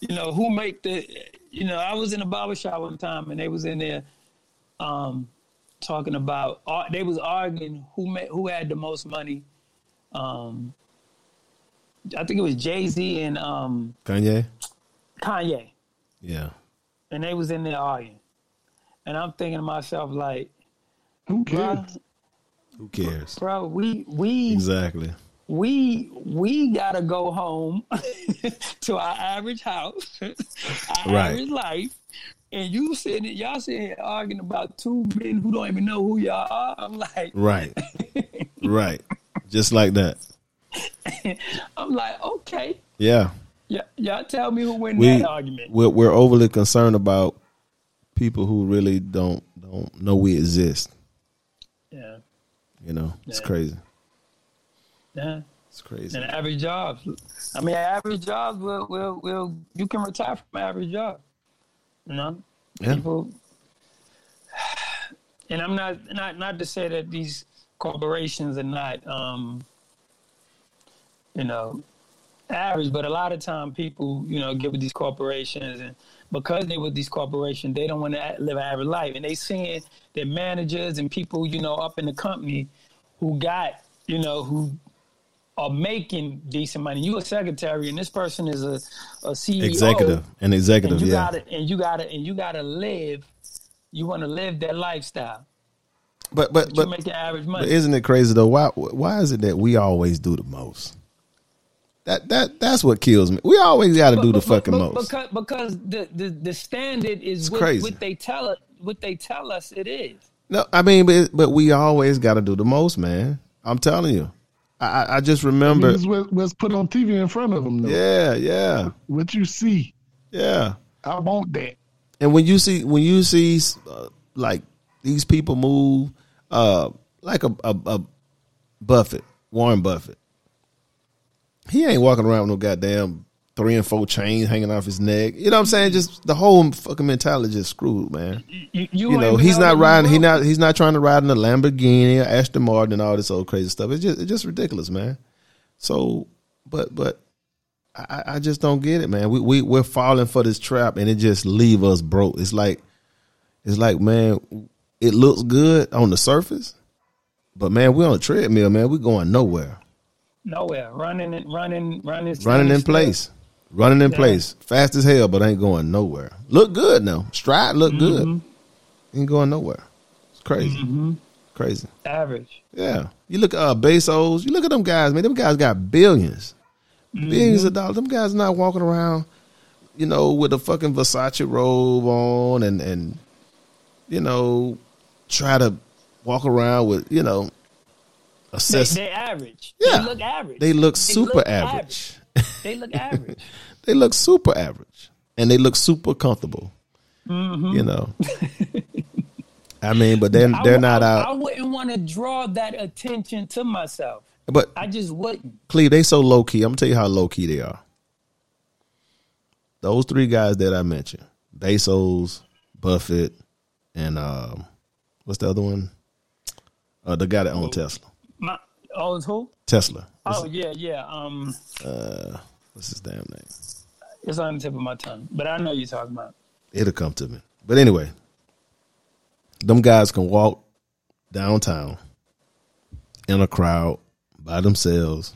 C: you know, who make the, you know, I was in a barber shop one time and they was in there, um, talking about, they was arguing who made, who had the most money. Um, I think it was Jay Z and um,
A: Kanye.
C: Kanye.
A: Yeah.
C: and they was in the audience, And I'm thinking to myself, like,
B: Who cares?
A: Who cares?
C: bro we we
A: Exactly.
C: we we gotta go home to our average house, our
A: Right.
C: average life. And you sitting, y'all sitting here arguing about two men who don't even know who y'all are. I'm like,
A: Right. right. Just like that.
C: I'm like, okay,
A: Yeah.
C: y- y'all tell me who win
A: We
C: that argument.
A: we're, we're overly concerned about people who really don't don't know we exist.
C: Yeah,
A: You know, it's
C: Yeah.
A: crazy.
C: yeah.
A: It's crazy.
C: And average jobs. I mean, average jobs will will will you can retire from average job. You know,
A: Yeah.
C: people. And I'm not not not to say that these corporations are not, um, you know, average, but a lot of time people, you know, get with these corporations and because they with these corporations, they don't want to live an average life, and they seeing their managers and people, you know, up in the company who got, you know, who are making decent money. You a secretary, and this person is a, a CEO,
A: Executive. An executive,
C: and you
A: yeah.
C: gotta and you gotta and you gotta live. You want to live that lifestyle.
A: But but
C: But
A: but,
C: you making average
A: but
C: money.
A: isn't it crazy though? Why why is it that we always do the most? That that that's what kills me. We always got to do the fucking
C: but-
A: most.
C: because because the, the the standard is what,
A: crazy.
C: what they tell us what they tell us it is.
A: No, I mean, but but we always got to do the most, man. I'm telling you. I I- I just remember.
B: This is what, what's put on TV in front of them, though.
A: Yeah, yeah,
B: What you see,
A: yeah.
B: I want that.
A: And when you see when you see uh, like these people move, uh, like a, a, a Buffett, Warren Buffett, he ain't walking around with no goddamn three and four chains hanging off his neck. You know what I'm saying? Just the whole fucking mentality just screwed, man.
C: You, you,
A: You know, he's not riding. He not. He's not trying to ride in a Lamborghini, or Aston Martin, and all this old crazy stuff. It's just, it's just ridiculous, man. So, but, but, I, I just don't get it, man. We we we're falling for this trap, and it just leave us broke. It's like, it's like, man, it looks good on the surface, but man, we're on a treadmill, man. We're going nowhere,
C: nowhere running and running running
A: running in
C: standing
A: place,
C: still.
A: running in
C: Yeah.
A: place, fast as hell, but ain't going nowhere. Look good though. Stride look good.
C: Mm-hmm.
A: Ain't going nowhere. It's crazy. Crazy.
C: Average.
A: Yeah. You look at uh, Bezos. You look at them guys, man. Them guys got 1000000000s
C: Mm-hmm.
A: billions of dollars. Them guys not walking around, you know, with a fucking Versace robe on and and you know try to walk around with you know assess.
C: they average.
A: Yeah.
C: They look average.
A: They look super
C: look
A: average.
C: They look average.
A: they look super average, and they look super comfortable.
C: Mm-hmm.
A: You know. I mean, but they're
C: I
A: they're
C: w-
A: not
C: I,
A: out.
C: I wouldn't want to draw that attention to myself.
A: But
C: I just wouldn't.
A: Cleve, they so low key. I'm gonna tell you how low key they are. Those three guys that I mentioned: Bezos, Buffett, and um, what's the other one? Uh, the guy that owned Tesla.
C: Oh, it's who?
A: Tesla.
C: Oh yeah, yeah. Um,
A: What's his damn name?
C: it's on the tip of my tongue, but I know you're talking about.
A: It'll come to me. But anyway, them guys can walk downtown in a crowd by themselves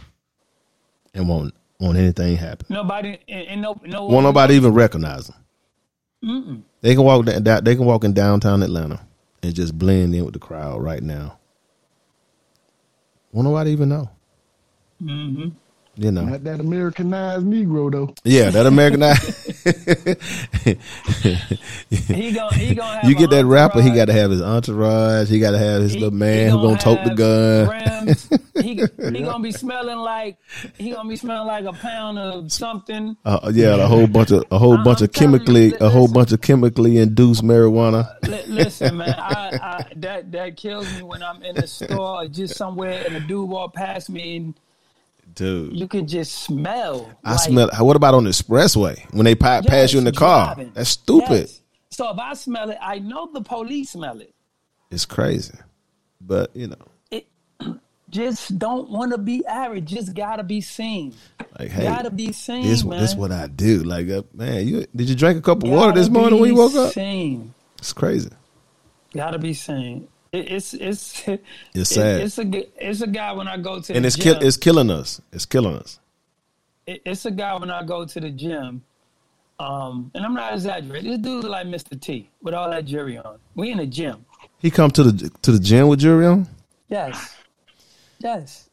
A: and won't won't anything happen.
C: Nobody and, and no no
A: Won't nobody even recognize them. They can walk da- they can walk in downtown Atlanta and just blend in with the crowd right now. Won't nobody even know.
C: Mm-hmm.
A: You know,
B: Not that Americanized Negro though.
A: yeah, that Americanized.
C: He gonna he gonna have
A: you get that rapper, he got to have his entourage. He got to have his
C: He-
A: little
C: he
A: man who gonna tote the gun.
C: rims. He he gonna be smelling like he gonna be smelling like a pound of something.
A: Uh, yeah, a whole bunch of a whole bunch
C: I'm
A: of
C: telling you,
A: chemically a whole bunch of chemically induced marijuana.
C: Listen, man, I, I that that kills me when I'm in a store or just somewhere and a dude walk past me and
A: Dude,
C: you can just smell.
A: I
C: like,
A: smell. What about on the expressway when they pa- pass
C: yes,
A: you in the car?
C: driving.
A: That's stupid.
C: Yes. So if I smell it, I know the police smell it.
A: It's crazy, but you know,
C: It just don't want to be average. Just gotta be seen.
A: like hey,
C: gotta be seen,
A: this
C: man.
A: this what I do. Like, uh, man, you did you drink a cup of water this morning when you woke up?
C: Seen.
A: It's crazy.
C: Gotta be seen. It, it's it's
A: It's sad.
C: it's a it's a guy when I go to
A: And
C: the
A: it's
C: gym.
A: kill it's killing us. It's killing us.
C: it- it's a guy when I go to the gym, um, and I'm not exaggerating. This dude like Mr. T with all that jewelry on. We in the gym.
A: He come to the to the gym with jewelry on.
C: Yes, yes.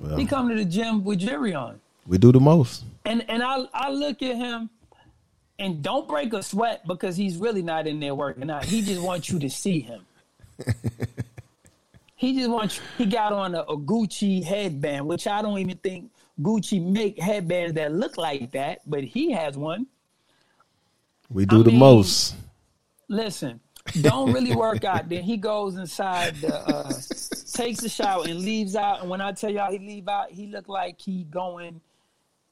A: Well,
C: He come to the gym with jewelry on,
A: we do the most.
C: and and I I look at him, and don't break a sweat because he's really not in there working out. He just wants you to see him. he just wants. He got on a, a Gucci headband, which I don't even think Gucci make headbands that look like that, but he has one.
A: We do
C: I
A: the
C: mean,
A: most.
C: listen, don't really work out. Then he goes inside the uh, takes a shower and leaves out. And when I tell y'all he leave out, he look like he going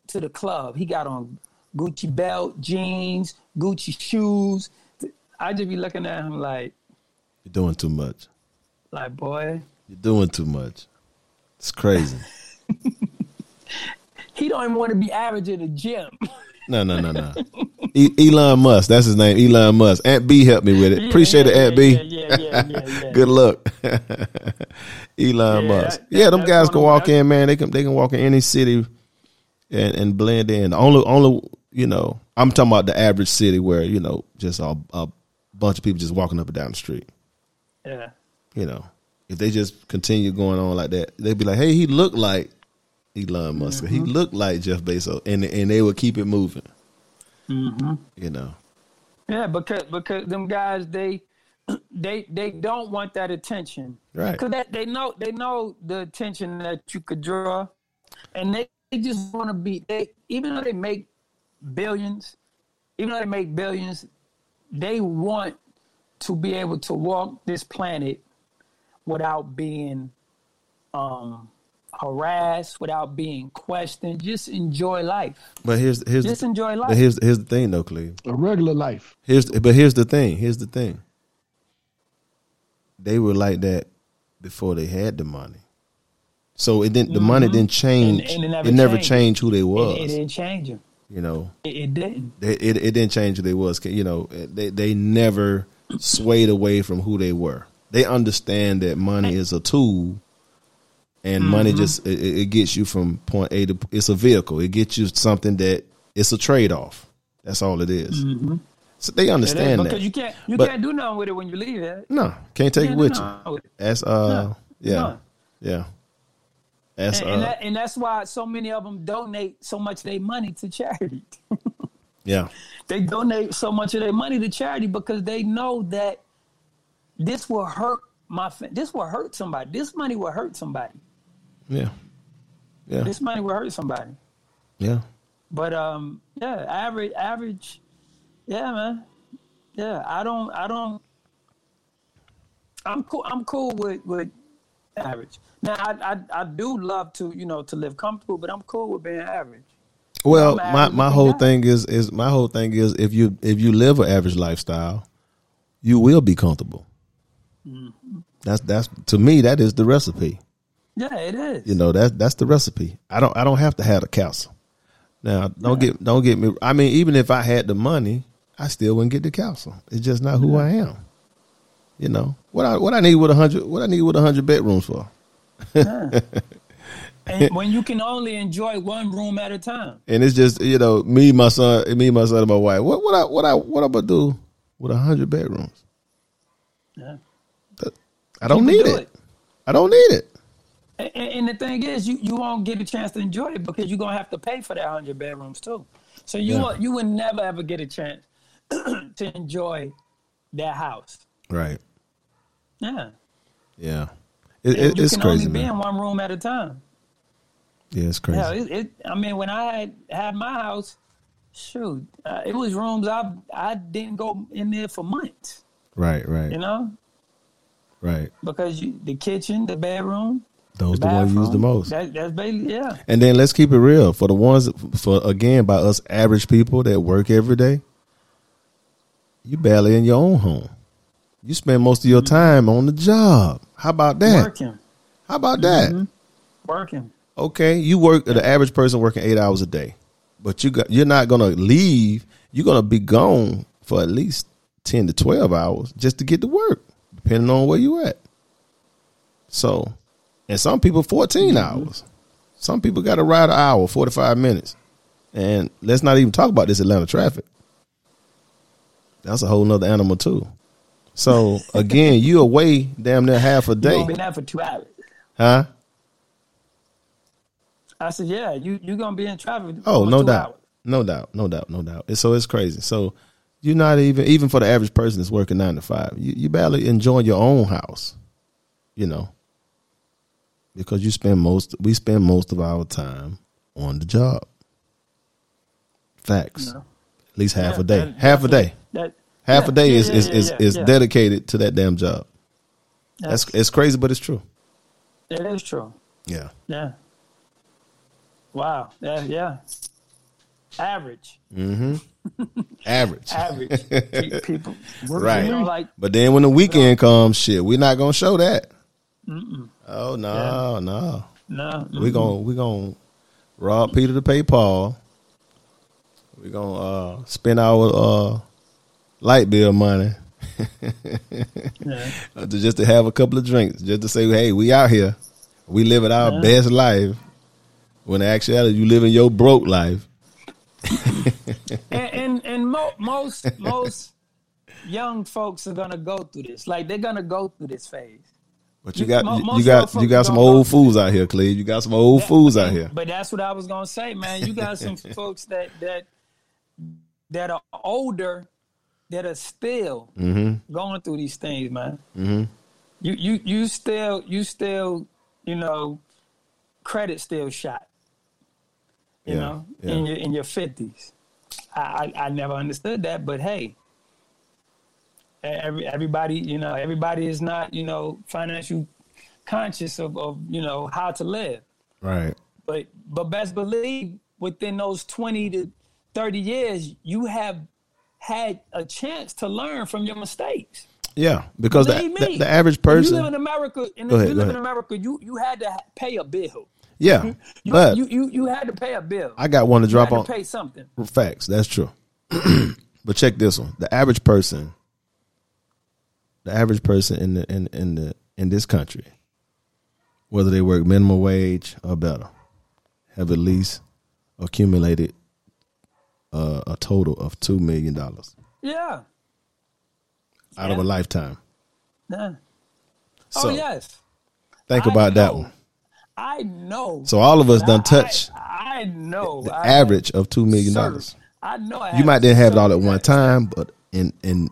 C: to the club. He got on Gucci belt, jeans, Gucci shoes. I just be looking at him like,
A: You're doing too much.
C: like boy,
A: You're doing too much. It's crazy.
C: he don't even want to be average in the gym.
A: No, no, no, no. E- Elon Musk, that's his name. Elon Musk. Aunt B helped me with it. Appreciate
C: yeah,
A: it, Aunt
C: yeah,
A: B.
C: Yeah, yeah, yeah, yeah, yeah.
A: Good luck, Elon
C: Yeah,
A: Musk.
C: that-
A: yeah, them guys can walk in, man. They can they can walk in any city and and blend in. The only only you know, I'm talking about the average city where you know just a, a bunch of people just walking up and down the street.
C: Yeah.
A: You know, if they just continue going on like that, they'd be like, "Hey, he looked like Elon Musk. He
C: Mm-hmm.
A: looked like Jeff Bezos," and and they would keep it moving.
C: Mm-hmm.
A: You know,
C: Yeah, because because them guys they they they don't want that attention.
A: Right.
C: Because they, they know they know the attention that you could draw, and they, they just want to be. They even though they make billions, even though they make billions, they want to be able to walk this planet without being um harassed, without being questioned. Just enjoy life.
A: but here's here's
C: Just
A: the,
C: enjoy life.
A: but here's here's the thing, though, Cleve.
B: A regular life.
A: Here's but here's the thing. Here's the thing. They were like that before they had the money. So it didn't. The money didn't change.
C: Mm-hmm. And- and it never
A: it never
C: changed.
A: changed who they was.
C: It, it didn't change them.
A: you know,
C: It, it didn't.
A: it, it it didn't change who they was. You know, they they never swayed away from who they were. They understand that money is a tool, and money just it, it it gets you from point A to. It's a vehicle. It gets you something that it's a trade off. That's all it is. So they
C: It
A: understand
C: because
A: that.
C: you can't you
A: But-
C: can't do nothing with it when you leave it.
A: no, can't take it
C: Can't do
A: with you.
C: with it.
A: That's uh,
C: No.
A: yeah,
C: No.
A: yeah. That's
C: And,
A: uh,
C: and, that, and that's why so many of them donate so much of their money to charity.
A: yeah,
C: they donate so much of their money to charity because they know that this will hurt my this will hurt somebody. This money will hurt somebody.
A: yeah, yeah,
C: This money will hurt somebody.
A: yeah.
C: But um, yeah, average, average, yeah, man, yeah. I don't, I don't. I'm cool. I'm cool with with average. Now, I, I I do love to you know to live comfortable, but I'm cool with being average.
A: Well, my, my whole thing is is my whole thing is if you if you live an average lifestyle, you will be comfortable.
C: Mm-hmm.
A: That's that's to me that is the recipe.
C: Yeah, it is.
A: You know that that's the recipe. I don't I don't have to have a castle. Now don't get don't get me. I mean, even if I had the money, I still wouldn't get the castle. It's just not who I am. You know what I what I need with a hundred what I need with a hundred bedrooms for.
C: and when you can only enjoy one room at a time.
A: And it's just you know me, my son, me, my son, and my wife. What what I what I what I'm gonna do with a hundred bedrooms?
C: Yeah.
A: I don't
C: You
A: need
C: do
A: it. I don't need it.
C: And, and the thing is, you, you won't get a chance to enjoy it because you're gonna have to pay for that hundred bedrooms too. So you
A: Yeah.
C: you would never ever get a chance to enjoy that house.
A: Right.
C: Yeah,
A: Yeah. It, it,
C: you
A: it's
C: can
A: crazy,
C: only be
A: man.
C: in one room at a time.
A: Yeah, it's crazy.
C: Yeah, it, it, I mean, when I had, had my house, shoot, uh, it was rooms I I didn't go in there for months.
A: right, right,
C: You know,
A: right.
C: because you, the kitchen, the bedroom,
A: Those
C: the
A: the ones used the most.
C: That, that's basically yeah.
A: And then let's keep it real for the ones for again by us average people that work every day. You barely in your own home. You spend most of your time on the job. How about that?
C: Working,
A: How about that?
C: Mm-hmm. working.
A: Okay, you work the average person working eight hours a day, but you got you're not gonna leave. You're gonna be gone for at least ten to twelve hours just to get to work, depending on where you at. So, and some people 14 mm-hmm. hours. Some people got to ride an hour, forty five minutes, and let's not even talk about this Atlanta traffic. That's a whole nother animal too. So again, you away damn near half a
C: You
A: day,
C: gonna be there for two hours.
A: huh?
C: I said, yeah, you you gonna be in traffic.
A: Oh, no doubt.
C: hours.
A: No doubt. No doubt. No doubt. And so it's crazy. So you're not even even for the average person that's working nine to five, you, you barely enjoying your own house. You know. Because you spend most we spend most of our time on the job. Facts.
C: No.
A: At least half
C: Yeah,
A: a day. half a day.
C: That
A: Half
C: yeah,
A: a day
C: yeah,
A: is is is, is dedicated to that damn job. That's
C: That's-
A: it's crazy, but it's true.
C: It is true.
A: Yeah.
C: Yeah. Wow. Yeah. Yeah. Average.
A: Average.
C: Average. People.
A: Right.
C: You know, like
A: But then when the weekend comes, shit, we're not gonna show that. Oh no,
C: Yeah.
A: no.
C: no.
A: We gonna we gonna rob Peter to pay Paul. We gonna uh, spend our uh, light bill money
C: Yeah.
A: uh, just to have a couple of drinks, just to say, hey, we out here, we living our
C: Yeah.
A: best life. When actually you living your broke life.
C: and and, and mo- most most young folks are gonna go through this. Like they're gonna go through this phase.
A: But you got you, you got you got some old fools out here, Cleve. You got some old fools out here.
C: But that's what I was gonna say, man. You got some folks that that that are older that are still
A: Mm-hmm.
C: going through these things, man. You you you still you still you know credit still shot. You
A: Yeah,
C: know,
A: yeah.
C: in your in your fifties. I, I I never understood that, but hey, every everybody you know everybody is not you know financial conscious of, of you know how to live.
A: Right.
C: But but best believe within those twenty to thirty years, you have had a chance to learn from your mistakes.
A: Yeah, because the, the, the average
C: When
A: person.
C: You live in America, if
A: ahead,
C: you live in America, you you had to pay a bill.
A: Yeah,
C: You,
A: but
C: you, you you had to pay a bill.
A: I got one to
C: you
A: drop on
C: to pay something.
A: facts. That's true. but check this one: the average person, the average person in the in in the in this country, whether they work minimum wage or better, have at least accumulated uh, a total of two million dollars
C: Yeah.
A: out of a lifetime.
C: Yeah.
A: So
C: oh yes.
A: think
C: I
A: about that one.
C: I know.
A: So all of us done touch
C: I, I know.
A: the
C: I
A: average of two million dollars.
C: I know. I
A: You might didn't have it all at one time, but in in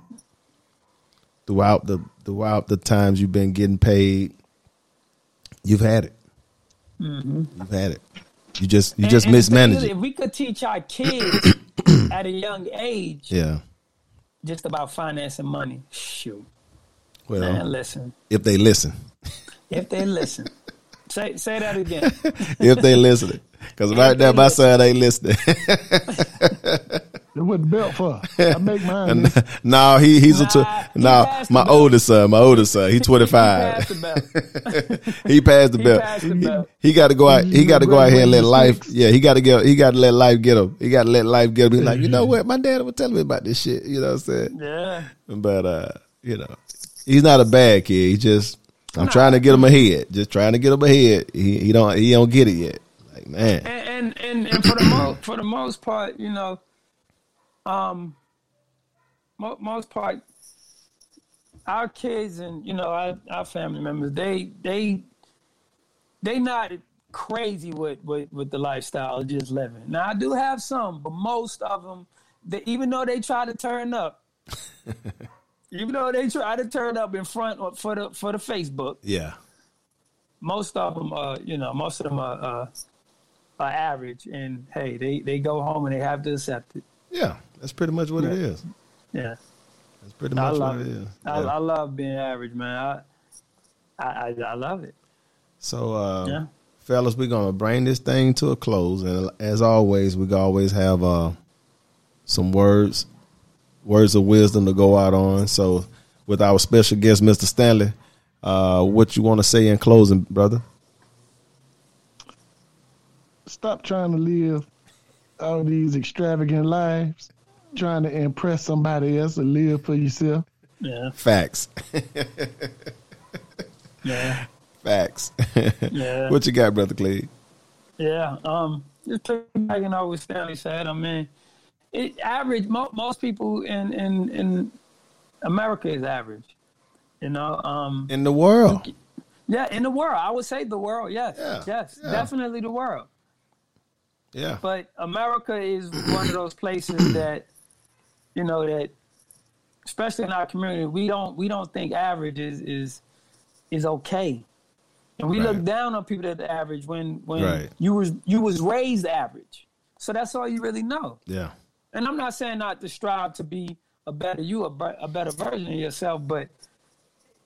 A: throughout the throughout the times you've been getting paid, you've had it. Mm-hmm. You've had it. You just you
C: And-
A: just
C: and
A: mismanage it.
C: If we could teach our kids at a young age
A: Yeah.
C: just about finance and money, shoot, man,
A: Well,
C: listen.
A: if they listen,
C: If they listen, say say that again.
A: if they listening, because right now my son ain't listening.
B: That's what the belt for. I make mine. nigga.
A: no, he he's a tw-
C: he
A: no.
C: passed
A: My
C: the belt.
A: oldest son, my oldest son, he's twenty five.
C: He passed the belt.
A: He passed the
C: He
A: belt.
C: passed the
A: He-
C: belt.
A: He got to go out. He got to go out here and let life.
B: six.
A: Yeah, he got to get. He got to let life get him. He got to let life get him. He's like, you know what? My dad was telling me about this shit. You know what I'm saying?
C: Yeah.
A: But uh, you know, he's not a bad kid. He just. I'm
C: Nah.
A: trying to get him ahead. Just trying to get him ahead. He he don't he don't get it yet. Like man,
C: and and and, and for the most for the most part, you know, um, mo- most part, our kids and you know our, our family members, they they they not crazy with, with with the lifestyle of just living. Now I do have some, but most of them, they, even though they try to turn up. Even though they try to turn up in front for the for the Facebook,
A: yeah,
C: most of them are, you know, most of them are, uh, are average, and hey, they they go home and they have to accept it.
A: yeah. That's pretty much what it
C: Yeah.
A: is.
C: Yeah,
A: That's pretty
C: I
A: much
C: love
A: what it
C: it.
A: is.
C: I,
A: Yeah.
C: I love being average, man. I I I, I love it.
A: So, uh,
C: Yeah.
A: fellas, we're gonna bring this thing to a close, and as always, we always have uh, some words, words of wisdom to go out on. So, with our special guest, Mr. Stanley, uh, what you want to say in closing, brother?
B: Stop trying to live all these extravagant lives, trying to impress somebody else and live for yourself.
C: Yeah,
A: Facts,
C: yeah,
A: facts.
C: yeah.
A: what you got, brother Cleve?
C: Yeah, um, just piggybacking on what Stanley said. I mean, it average. Mo- most people in in in America is average. You know, um,
A: In the world,
C: yeah, in the world, I would say the world. Yes,
A: Yeah,
C: yes,
A: yeah.
C: definitely the world.
A: yeah,
C: But America is one of those places that, you know, that especially in our community, we don't we don't think average is is is okay. And we
A: Right.
C: look down on people that are average when when
A: Right.
C: you was you was raised average. So that's all you really know.
A: yeah,
C: And I'm not saying not to strive to be a better you, a, a better version of yourself, but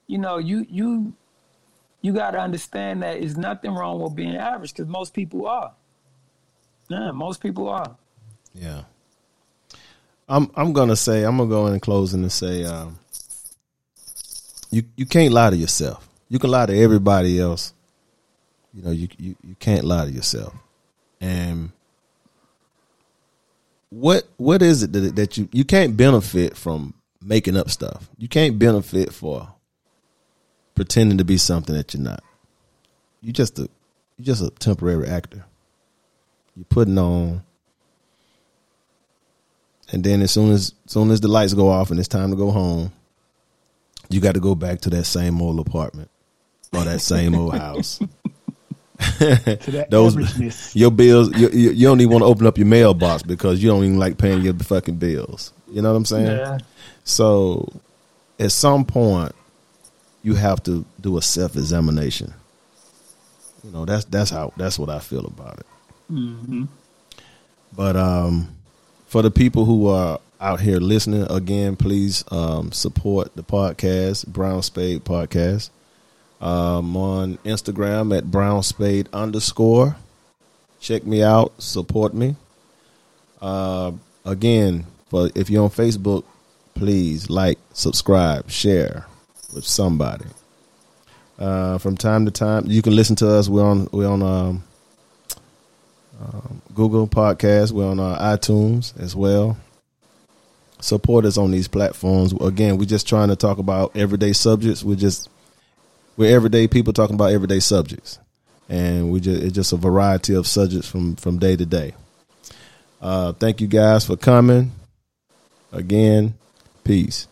C: you know, you you you got to understand that there's nothing wrong with being average because most people are. Yeah, most people are.
A: yeah. I'm I'm gonna say I'm gonna go in and closing and say um, you you can't lie to yourself. You can lie to everybody else. You know you you, you can't lie to yourself. And what what is it that that you you can't benefit from making up stuff? You can't benefit for pretending to be something that you're not. You just a you just a temporary actor. You're putting on and then as soon as, as soon as the lights go off and it's time to go home, you got to go back to that same old apartment or that same old house. Those
B: averageness.
A: your bills, you, you, you don't even want to open up your mailbox because you don't even like paying your fucking bills. You know what I'm saying?
C: Yeah.
A: So, at some point, you have to do a self examination. You know, that's that's how that's what I feel about it.
C: hmm
A: But um, for the people who are out here listening, again, please um, support the podcast, Brown Spade Podcast. Um, on Instagram at Brown Spade underscore. Check me out, support me. Uh, again, for if you're on Facebook, please like, subscribe, share with somebody. Uh, from time to time, you can listen to us. We're on we're on um, Google Podcast. We're on uh, iTunes as well. Support us on these platforms. Again, we're just trying to talk about everyday subjects. We're just we're everyday people talking about everyday subjects, and we just it's just a variety of subjects from from day to day. Uh, thank you guys for coming. Again, peace.